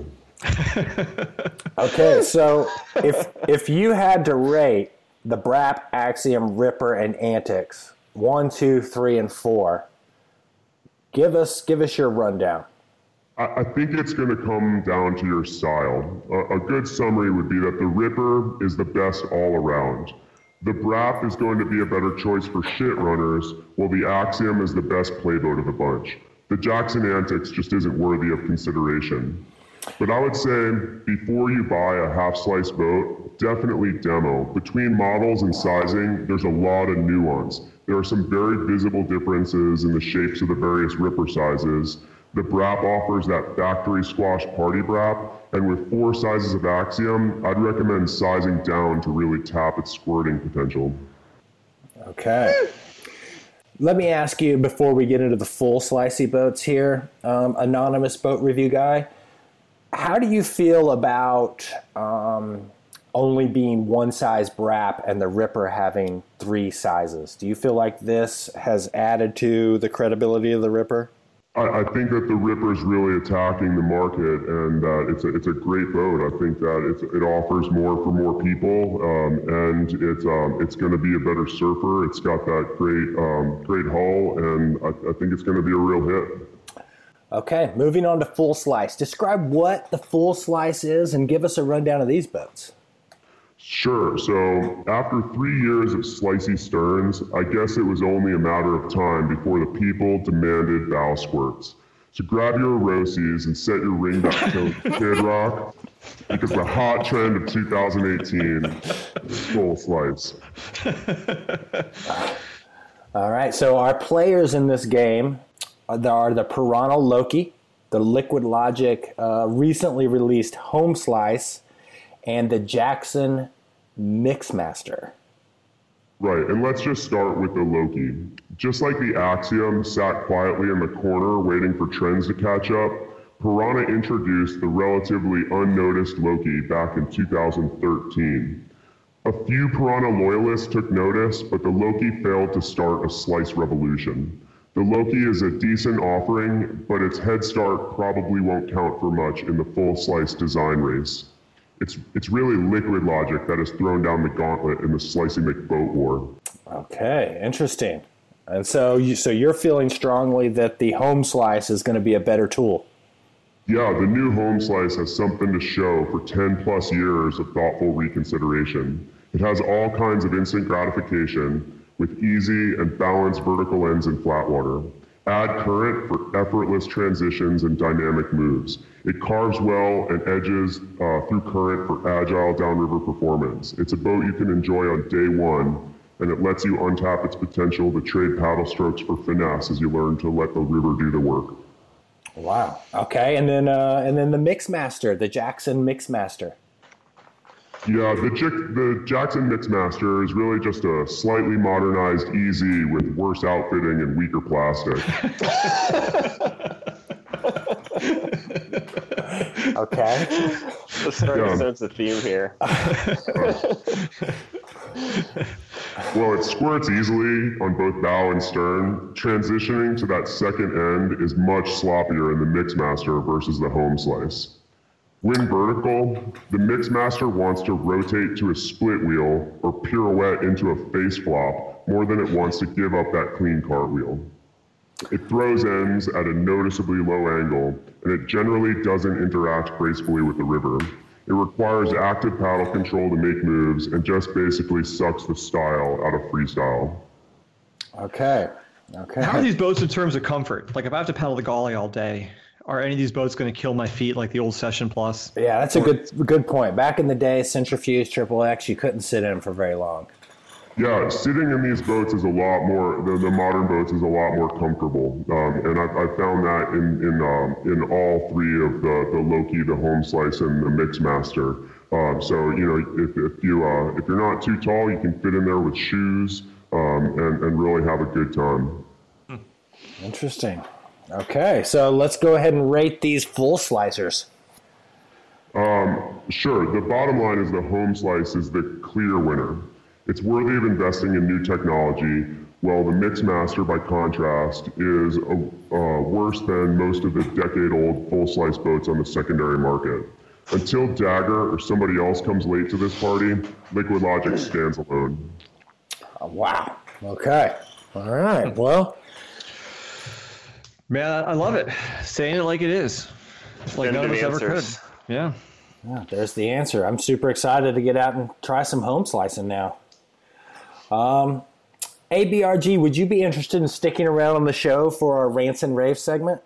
okay, so if if you had to rate the Brap, Axiom, Ripper, and Antics one, two, three, and four, give us give us your rundown.
I, think it's going to come down to your style. A, a, good summary would be that the Ripper is the best all around. The Brap is going to be a better choice for shit runners, while the Axiom is the best playboat of the bunch. The Jackson Antics just isn't worthy of consideration. But I would say before you buy a half slice boat, definitely demo. Between models and sizing, there's a lot of nuance. There are some very visible differences in the shapes of the various ripper sizes, the BRAP offers that factory squash party BRAP, and with four sizes of Axiom, I'd recommend sizing down to really tap its squirting potential.
Okay. Let me ask you before we get into the full slicey boats here, um, anonymous boat review guy. How do you feel about um, only being one size BRAP and the Ripper having three sizes? Do you feel like this has added to the credibility of the Ripper?
I, I think that the Ripper is really attacking the market, and uh, it's a it's a great boat. I think that it offers more for more people, um, and it's um, it's going to be a better surfer. It's got that great um, great hull, and I, I think it's going to be a real hit.
Okay, moving on to full slice. Describe what the full slice is, and give us a rundown of these boats.
Sure. So after three years of slicey sterns, I guess it was only a matter of time before the people demanded bow squirts. So grab your Rosies and set your ringback to Kid Rock because the hot trend of 2018 is full slice.
All right, so our players in this game are the, are the Pyranha Loki, the Liquid Logic uh, recently released Home Slice, and the Jackson Mixmaster.
Right, and let's just start with the Loki. Just like the Axiom sat quietly in the corner waiting for trends to catch up, Pyranha introduced the relatively unnoticed Loki back in 2013. A few Pyranha loyalists took notice, but the Loki failed to start a slice revolution. The Loki is a decent offering, but its head start probably won't count for much in the full slice design race. It's, it's really liquid logic that has thrown down the gauntlet in the slicey McBoat war.
Okay, interesting. And so, you, so you're feeling strongly that the home slice is going to be a better tool.
Yeah, the new home slice has something to show for 10 plus years of thoughtful reconsideration. It has all kinds of instant gratification with easy and balanced vertical ends in flat water. Add current for effortless transitions and dynamic moves. It carves well and edges uh, through current for agile downriver performance. It's a boat you can enjoy on day one, and it lets you untap its potential to trade paddle strokes for finesse as you learn to let the river do the work.
Wow. Okay, and then uh, and then the Mixmaster, the Jackson Mixmaster.
Yeah, the, the Jackson Mixmaster is really just a slightly modernized easy with worse outfitting and weaker plastic.
okay.
Let's start yeah. to sense the theme here.
well, it squirts easily on both bow and stern. Transitioning to that second end is much sloppier in the Mixmaster versus the home slice. When vertical, the Mixmaster wants to rotate to a split wheel or pirouette into a face flop more than it wants to give up that clean cartwheel. It throws ends at a noticeably low angle, and it generally doesn't interact gracefully with the river. It requires active paddle control to make moves and just basically sucks the style out of freestyle.
Okay. Okay.
How are these boats in terms of comfort? Like if I have to paddle the Gauley all day, are any of these boats going to kill my feet like the old Session Plus?
Yeah, that's a good good point. Back in the day, Centrifuge Triple X, you couldn't sit in them for very long.
Yeah, sitting in these boats is a lot more. The, the modern boats is a lot more comfortable, um, and I, I, found that in in um, in all three of the the Loki, the Home Slice, and the Mixmaster. Um, so you know, if, if you uh, if you're not too tall, you can fit in there with shoes um, and and really have a good time.
Interesting. Okay, so let's go ahead and rate these full slicers.
Um, sure. The bottom line is the home slice is the clear winner. It's worthy of investing in new technology, while the Mixmaster, by contrast, is uh, uh, worse than most of the decade-old full slice boats on the secondary market. Until Dagger or somebody else comes late to this party, Liquid Logic stands alone.
Oh, wow. Okay. All right. Well,
Man, I love it. Saying it like it is. Like none of us ever could. Yeah.
Yeah, there's the answer. I'm super excited to get out and try some home slicing now. Um, ABRG, would you be interested in sticking around on the show for our rants and rave segment?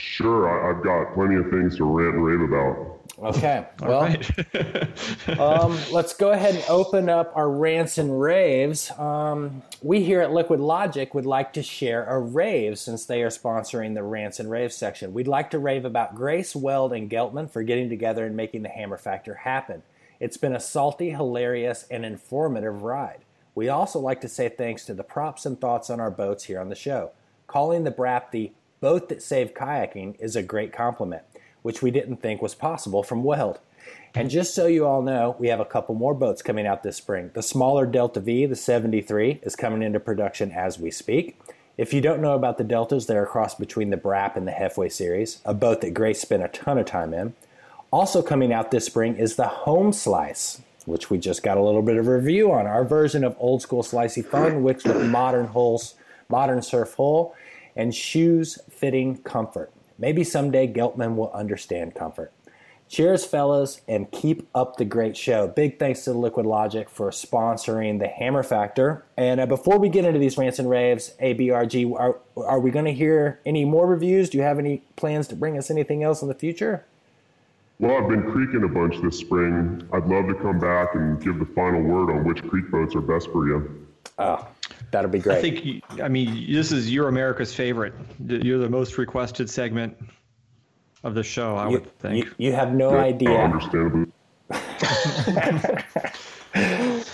Sure, I've got plenty of things to rant and rave about.
Okay. Well, right. um, let's go ahead and open up our rants and raves. Um, we here at Liquid Logic would like to share a rave since they are sponsoring the rants and raves section. We'd like to rave about Grace, Weld, and Geltman for getting together and making the Hammer Factor happen. It's been a salty, hilarious, and informative ride. We also like to say thanks to the props and thoughts on our boats here on the show. Calling the BRAP the boat that saved kayaking is a great compliment which we didn't think was possible from Weld. And just so you all know, we have a couple more boats coming out this spring. The smaller Delta V, the 73, is coming into production as we speak. If you don't know about the Deltas, they're a cross between the Brap and the Hefway series, a boat that Grace spent a ton of time in. Also coming out this spring is the Home Slice, which we just got a little bit of review on. Our version of old school slicey fun, which with modern holes, modern surf hull, and shoes fitting comfort. Maybe someday Geltman will understand comfort. Cheers, fellas, and keep up the great show. Big thanks to Liquid Logic for sponsoring the Hammer Factor. And uh, before we get into these rants and raves, ABRG, are, are we going to hear any more reviews? Do you have any plans to bring us anything else in the future?
Well, I've been creeking a bunch this spring. I'd love to come back and give the final word on which creek boats are best for you.
Oh, that'll be great.
I think, I mean, this is your America's favorite. You're the most requested segment of the show, I
you,
would think.
you, you have no
Yeah,
idea.
Understandably.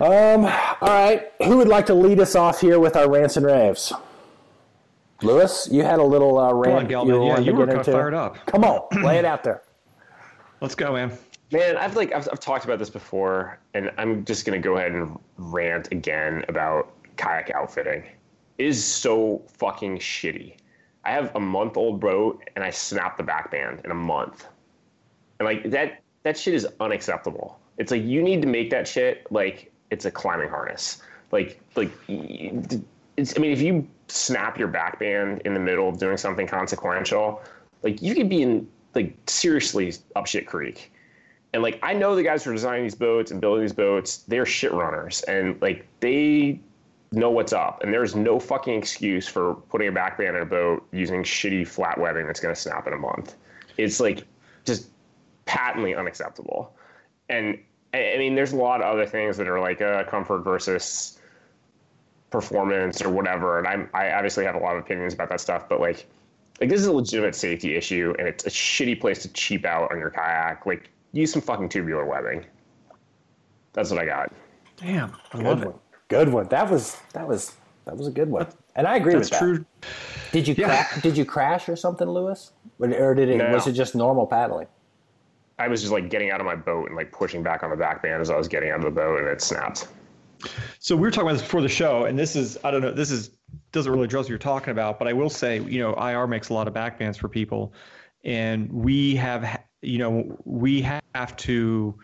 Um, all right, who would like to lead us off here with our rants and raves? Lewis, you had a little uh,
Come on,
rant
Geltman.
you
Yeah, you were kind of fired up.
Come on, lay it out there.
Let's go, man.
Man, I've like I've, I've talked about this before, and I'm just gonna go ahead and rant again about kayak outfitting. It is so fucking shitty. I have a month old boat, and I snapped the back band in a month, and like that that shit is unacceptable. It's like you need to make that shit like it's a climbing harness. Like like it's. I mean, if you snap your back band in the middle of doing something consequential, like you could be in like seriously up shit creek. And like I know the guys who are designing these boats and building these boats, they're shit runners and like they know what's up. And there's no fucking excuse for putting a back band in a boat using shitty flat webbing that's gonna snap in a month. It's like just patently unacceptable. And I I mean, there's a lot of other things that are like uh, comfort versus performance or whatever. And I'm, I obviously have a lot of opinions about that stuff, but like, like this is a legitimate safety issue, and it's a shitty place to cheap out on your kayak. Like, use some fucking tubular webbing. That's what I got.
Damn, I
Good
love it.
one. Good one. That was that was that was a good one. And I agree
That's
with that.
true.
Did you
Yeah.
cra- did you crash or something, Lewis? Or or did it
No.
was it just normal paddling?
I was just like getting out of my boat and like pushing back on the back band as I was getting out of the boat, and it snapped.
So we were talking about this before the show, and this is I don't know, this is doesn't really address what you're talking about, but I will say, you know, IR makes a lot of backbands for people, and we have, you know, we have to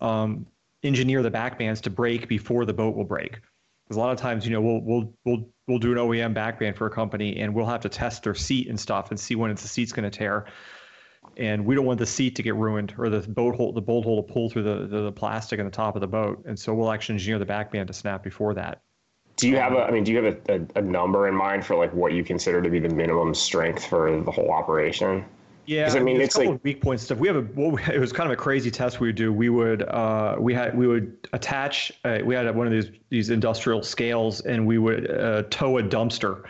um, engineer the backbands to break before the boat will break. Because a lot of times, you know, we'll we'll we'll we'll do an OEM backband for a company, and we'll have to test their seat and stuff, and see when it's the seat's going to tear. And we don't want the seat to get ruined or the boat hole, the bolt hole to pull through the, the, the plastic in the top of the boat. And so we'll actually engineer the backband to snap before that.
Do you have a? I mean, do you have a, a, a number in mind for like what you consider to be the minimum strength for the whole operation?
Yeah,
I mean,
there's
it's
a couple
like-
of weak points stuff. We have a well, it was kind of a crazy test we would do. We would uh, we had we would attach uh, we had one of these these industrial scales and we would uh, tow a dumpster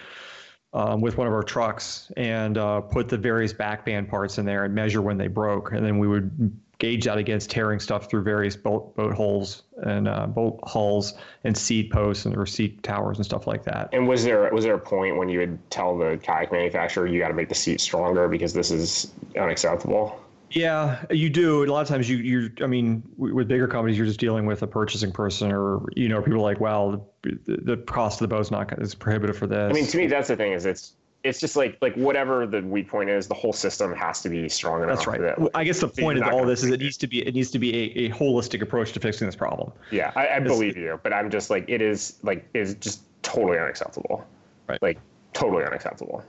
um, with one of our trucks and uh, put the various backband parts in there and measure when they broke, and then we would gauge that against tearing stuff through various boat boat holes and uh, boat hulls and seat posts and or seat towers and stuff like that.
And was there was there a point when you would tell the kayak manufacturer you got to make the seat stronger because this is unacceptable?
Yeah, you do. A lot of times, you you. I mean, with bigger companies, you're just dealing with a purchasing person, or you know, people are like, well, the, the cost of the boat is not is prohibitive for this.
I mean, to me, that's the thing is it's it's just like like whatever the weak point is, the whole system has to be strong enough.
that's right.
That,
Well, I guess the point of all this is
fix
it needs to be it needs to be a, a holistic approach to fixing this problem.
yeah, I, I believe you, but I'm just like it is like is just totally unacceptable.
Right.
Like totally unacceptable.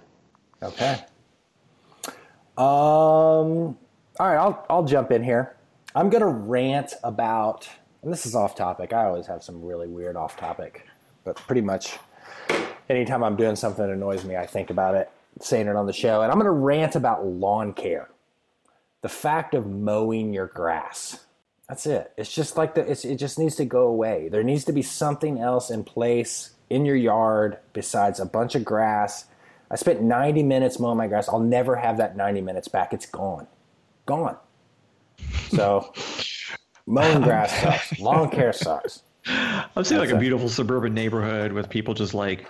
Okay. Um. All right, I'll I'll jump in here. I'm gonna rant about, and this is off topic. I always have some really weird off topic, but pretty much anytime I'm doing something that annoys me, I think about it, saying it on the show, and I'm gonna rant about lawn care. The fact of mowing your grass. That's it. It's just like the. It's, it just needs to go away. There needs to be something else in place in your yard besides a bunch of grass. I spent 90 minutes mowing my grass. I'll never have that 90 minutes back. It's gone. Gone. So mowing grass sucks. Lawn care sucks.
I'm seeing like a
a-
beautiful suburban neighborhood with people just like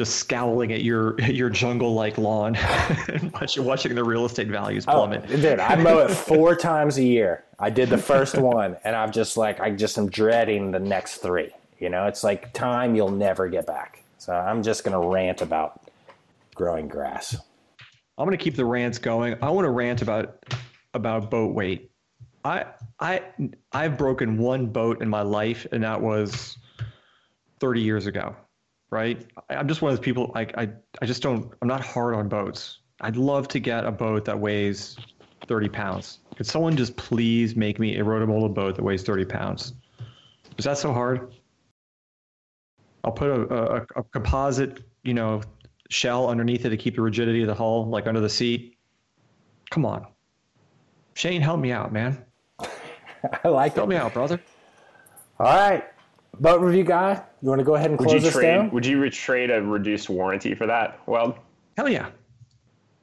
just scowling at your your jungle like lawn and watching, watching the real estate values
Oh,
plummet.
dude, I mow it four times a year. I did the first one, and I'm just like I just am dreading the next three. You know, it's like time you'll never get back. So I'm just going to rant about growing grass.
I'm gonna keep the rants going. I want to rant about about boat weight. I I I've broken one boat in my life, and that was 30 years ago, right? I'm just one of those people. I I I just don't. I'm not hard on boats. I'd love to get a boat that weighs 30 pounds. Could someone just please make me a rotomolded boat that weighs 30 pounds? Is that so hard? I'll put a, a, a composite, you know, shell underneath it to keep the rigidity of the hull, like under the seat. Come on. Shane, help me out, man.
I like
Help
it.
me out, brother.
All right. Boat review guy, you want to go ahead and
Would
close
you
this
trade?
down?
Would you trade a reduced warranty for that? Well,
Hell yeah.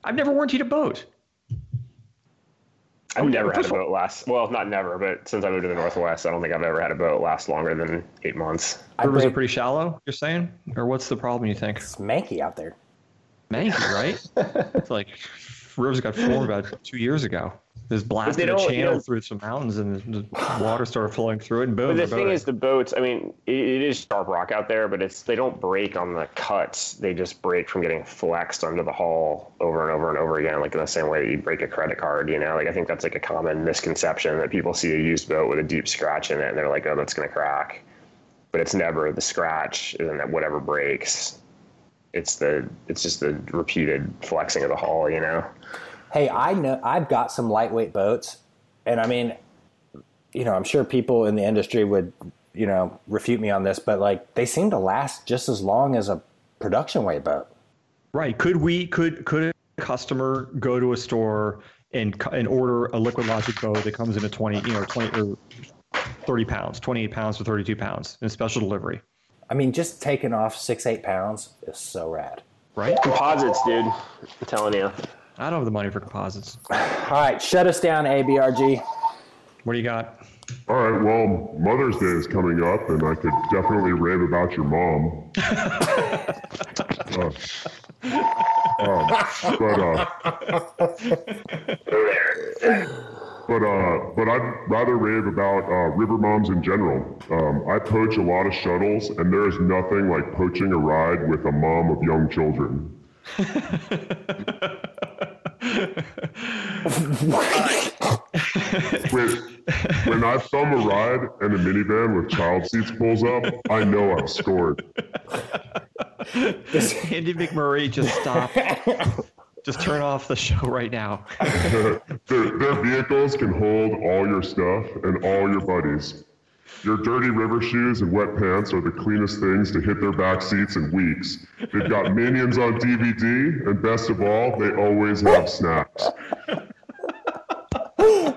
I've never warranted a boat.
I've never had a
first of all-
boat last. Well, not never, but since I moved to the Northwest, I don't think I've ever had a boat last longer than eight months.
I
Rivers are pretty shallow, you're saying? Or what's the problem, you think?
It's manky out there.
Manky, right? it's like rivers got formed about two years ago. This blasted a channel
know-
through some mountains and the water started flowing through it and boom.
But the
the
thing is, the boats. I mean, it, it is sharp rock out there, but it's they don't break on the cuts. They just break from getting flexed under the hull over and over and over again, like in the same way that you break a credit card. You know, like I think that's like a common misconception that people see a used boat with a deep scratch in it, and they're like, "Oh, that's gonna crack," but it's never the scratch, and that whatever breaks. It's the it's just the repeated flexing of the hull. You know.
Hey, I know I've got some lightweight boats, and I mean, you know, I'm sure people in the industry would, you know, refute me on this, but like they seem to last just as long as a production weight boat.
Right. Could we could could a customer go to a store and and order a liquid logic boat that comes in at 20, you know, 20 or 30 pounds, 28 pounds to 32 pounds in special delivery,
I mean, just taking off six, eight pounds is so rad.
right?
Composites, dude. I'm telling you.
I don't have the money for composites.
All right, shut us down, ABRG.
What do you got?
All right, well, Mother's Day is coming up, and I could definitely rave about your mom. Uh, um, but uh, but uh, but I'd rather rave about uh, river moms in general. Um, I poach a lot of shuttles, and there is nothing like poaching a ride with a mom of young children. when, when I thumb a ride and a minivan with child seats pulls up, I know I've scored.
Andy McMurray, just stop. just turn off the show right now.
their, their vehicles can hold all your stuff and all your buddies. Your dirty river shoes and wet pants are the cleanest things to hit their back seats in weeks. They've got minions on DVD, and best of all, they always have snacks.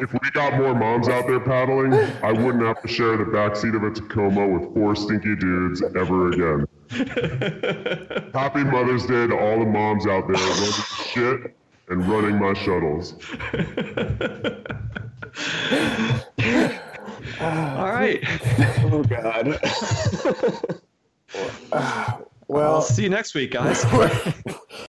If we got more moms out there paddling, I wouldn't have to share the backseat of a Tacoma with four stinky dudes ever again. Happy Mother's Day to all the moms out there running shit and running my shuttles.
Ah, All right.
Oh God.
Well, I'll see you next week, guys.